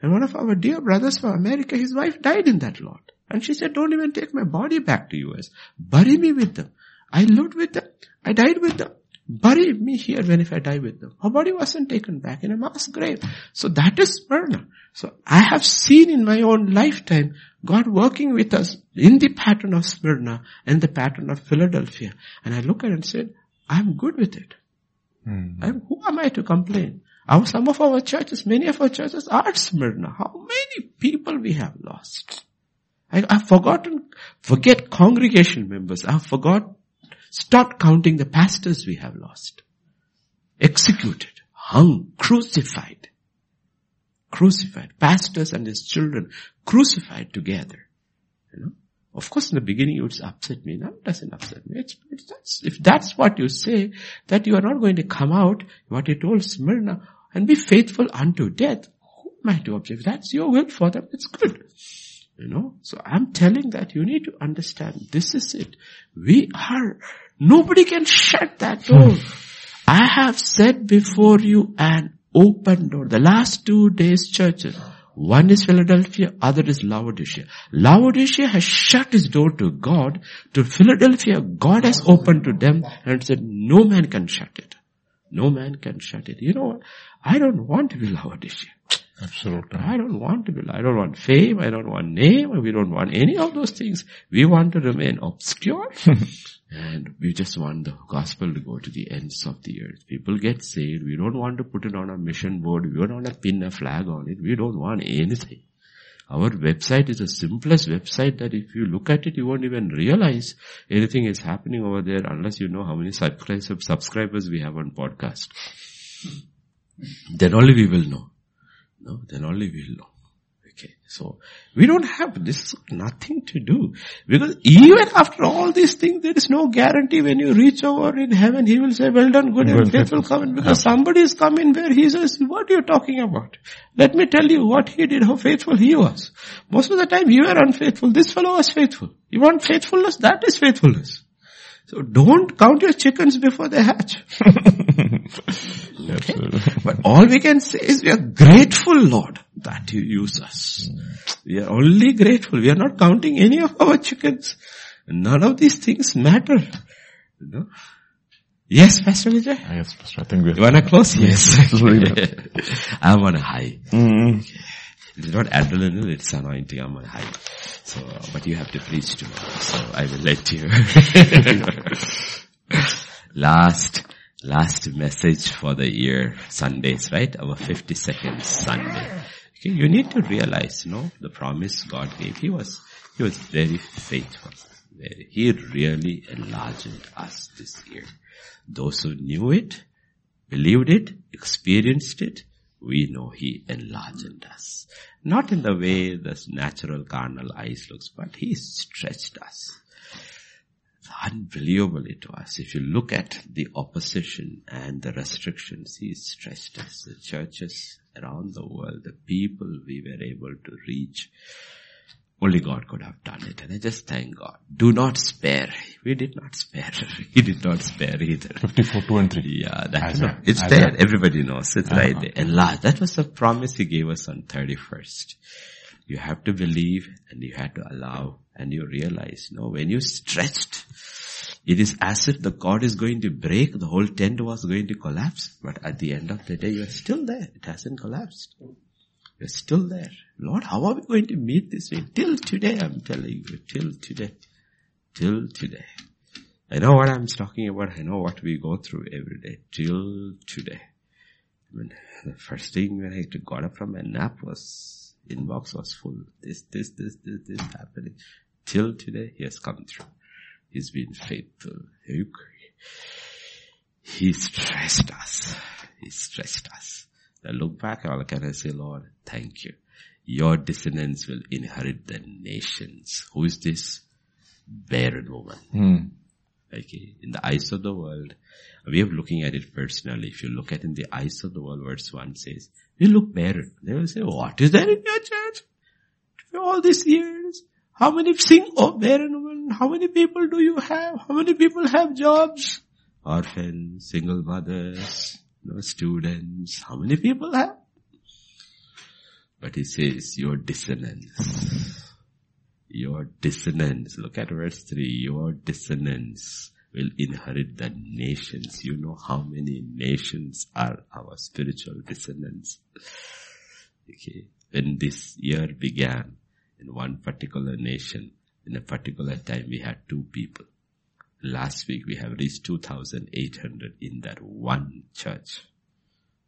And one of our dear brothers from America, his wife died in that lot. And she said, don't even take my body back to US. Bury me with them. I lived with them. I died with them. Bury me here when if I die with them. Her body wasn't taken back in a mass grave. So that is Smyrna. So I have seen in my own lifetime God working with us in the pattern of Smyrna and the pattern of Philadelphia. And I look at it and said, I'm good with it. Hmm. I'm, who am I to complain? Our, some of our churches, many of our churches are Smyrna. How many people we have lost? I, I've forgotten, forget congregation members. I've forgot, start counting the pastors we have lost. Executed, hung, crucified. Crucified. Pastors and his children crucified together. You know? Of course in the beginning it would upset me. Now it doesn't upset me. It's, it's, that's, if that's what you say, that you are not going to come out, what he told Smyrna, and be faithful unto death, who am I to object? If that's your will for them, it's good. You know, so I'm telling that you need to understand this is it. We are, nobody can shut that door. Hmm. I have said before you an open door. The last two days churches, one is Philadelphia, other is Laodicea. Laodicea has shut his door to God. To Philadelphia, God has opened to them and said, no man can shut it. No man can shut it. You know what? I don't want to be Laodicea. Absolutely. I don't want to be, I don't want fame, I don't want name, we don't want any of those things. We want to remain obscure. [LAUGHS] and we just want the gospel to go to the ends of the earth. People get saved. We don't want to put it on a mission board. We don't want to pin a flag on it. We don't want anything. Our website is the simplest website that if you look at it, you won't even realize anything is happening over there unless you know how many subscribers we have on podcast. Then only we will know. No, then only we'll know. Okay. So we don't have this nothing to do because even after all these things, there is no guarantee when you reach over in heaven, he will say, well done, good Well, and faithful servant because somebody is coming where he says, what are you talking about? Let me tell you what he did, how faithful he was. Most of the time you are unfaithful. This fellow was faithful. You want faithfulness? That is faithfulness. So don't count your chickens before they hatch. [LAUGHS] Absolutely. But all we can say is we are grateful, Lord, that you use us. We are only grateful. We are not counting any of our chickens. None of these things matter. You know? Yes, Pastor Vijay? Yes, Pastor. I think we You wanna close? Yes. [LAUGHS] [LAUGHS] I'm on a high. Mm. It's not adrenaline, it's anointing. I'm on a high. So, but you have to preach tomorrow. So I will let you. [LAUGHS] last, last message for the year, Sundays, right? Our 52nd Sunday. Okay, you need to realize, know, the promise God gave. He was, he was very faithful. He really enlarged us this year. Those who knew it, believed it, experienced it, we know He enlarged us. Not in the way the natural carnal eyes looks, but He stretched us. Unbelievably to us. If you look at the opposition and the restrictions, He stretched us. The churches around the world, the people we were able to reach, only God could have done it. And I just thank God. Do not spare. We did not spare. [LAUGHS] He did not spare either. 54, 2 and 3. Yeah, that, As no, a- it's there. Everybody knows. It's right uh-huh. there. Enlarge. That was the promise he gave us on 31st. You have to believe and you have to allow and you realize, you no, when you stretched, it is as if the cord is going to break, the whole tent was going to collapse. But at the end of the day, you are still there. It hasn't collapsed. You're still there. Lord, how are we going to meet this way? Till today, I'm telling you, till today. Till today. I know what I'm talking about. I know what we go through every day. Till today. When the first thing when I got up from my nap was, inbox was full. This, this, this, this, this happening. Till today, he has come through. He's been faithful. He- He stressed us. He stressed us. I look back, and all can I say, Lord, thank you. Your descendants will inherit the nations. Who is this? Barren woman. Mm. Okay. In the eyes of the world, we are looking at it personally. If you look at in the eyes of the world, verse 1 says, you look barren. They will say, what is there in your church? For all these years, how many sing, oh barren woman, how many people do you have? How many people have jobs? Orphans, single mothers, no students, how many people have? But he says, your descendants, your descendants, look at verse 3, your descendants will inherit the nations. You know how many nations are our spiritual descendants. Okay. When this year began, in one particular nation, in a particular time, we had two people. Last week we have reached 2,800 in that one church.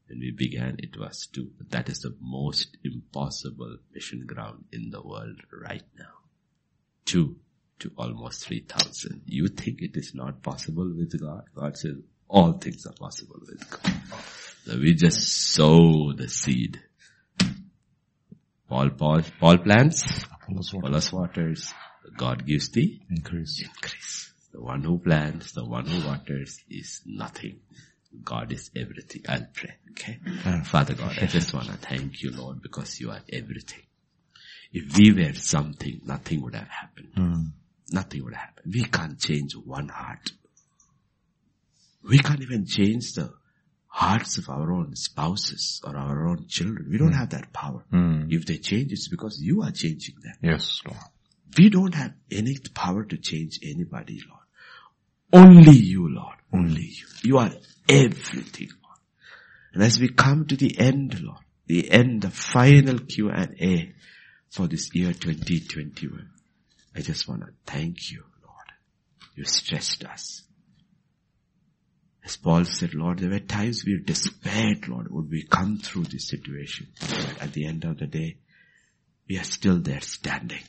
When we began, it was two. That is the most impossible mission ground in the world right now. Two to almost 3,000. You think it is not possible with God? God says all things are possible with God. So we just sow the seed. Paul, Paul, Paul plants, Apollos what? Apollos waters. God gives the Increase. increase. The one who plants, the one who waters is nothing. God is everything. I'll pray. Okay. Father God, I just want to thank you, Lord, because you are everything. If we were something, nothing would have happened. Mm. Nothing would happen. We can't change one heart. We can't even change the hearts of our own spouses or our own children. We don't have that power. Mm. If they change, it's because you are changing them. Yes, Lord. We don't have any power to change anybody, Lord. Only you, Lord. Only you. You are everything, Lord. And as we come to the end, Lord, the end, the final Q&A for this year 2021, I just want to thank you, Lord. You stressed us. As Paul said, Lord, there were times we despaired, Lord, would we come through this situation. But at the end of the day, we are still there standing.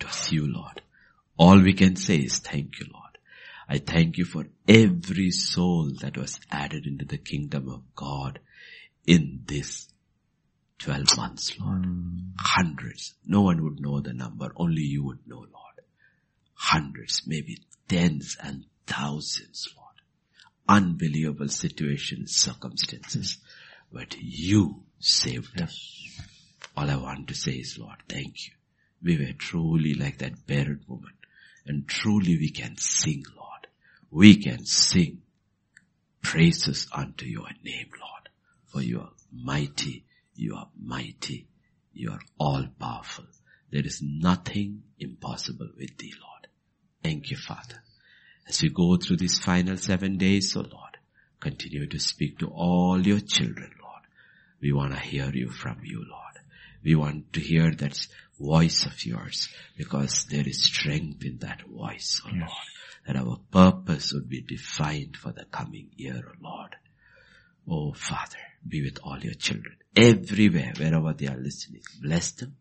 It was you, Lord. All we can say is thank you, Lord. I thank you for every soul that was added into the kingdom of God in this 12 months, Lord. Hmm. Hundreds. No one would know the number. Only you would know, Lord. Hundreds, maybe tens and thousands, Lord. Unbelievable situations, circumstances. But you saved us. All I want to say is, Lord, thank you. We were truly like that barren woman. And truly we can sing, Lord. We can sing praises unto your name, Lord. For you are mighty, you are mighty, you are all powerful. There is nothing impossible with thee, Lord. Thank you, Father. As we go through these final seven days, oh Lord, continue to speak to all your children, Lord. We want to hear you from you, Lord. We want to hear that voice of yours because there is strength in that voice, oh Lord. That our purpose would be defined for the coming year, oh Lord. Oh Father, be with all your children everywhere, wherever they are listening. Bless them,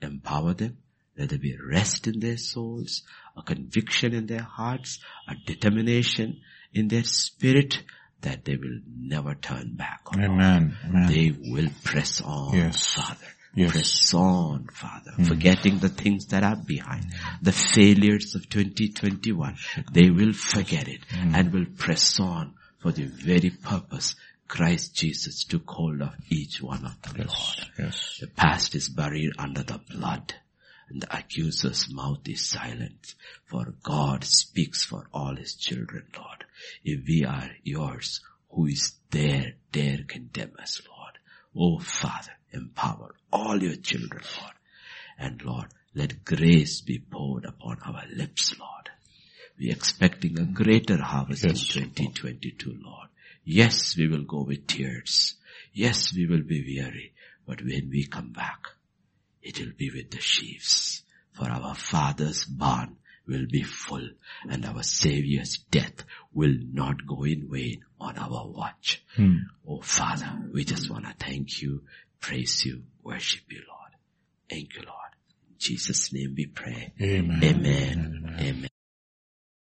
empower them, let there be rest in their souls, a conviction in their hearts, a determination in their spirit that they will never turn back. oh. Amen. Amen. They will press on, Yes. Father. Yes. Press on, Father, mm. forgetting the things that are behind, the failures of 2021. They will forget it mm. and will press on for the very purpose Christ Jesus took hold of each one of them, Lord. Yes. The past is buried under the blood and the accuser's mouth is silent for God speaks for all his children, Lord. If we are yours, who is there, dare condemn us, Lord. Oh Father, empower all your children, Lord. And Lord, let grace be poured upon our lips, Lord. We're expecting a greater harvest Yes. in 2022, Lord. Yes, we will go with tears. Yes, we will be weary. But when we come back, it will be with the sheaves. For our Father's barn will be full and our Savior's death will not go in vain on our watch. Hmm. Oh Father, we just want to thank you, praise you, worship you Lord. Thank you Lord. In Jesus name we pray. Amen. Amen. Amen.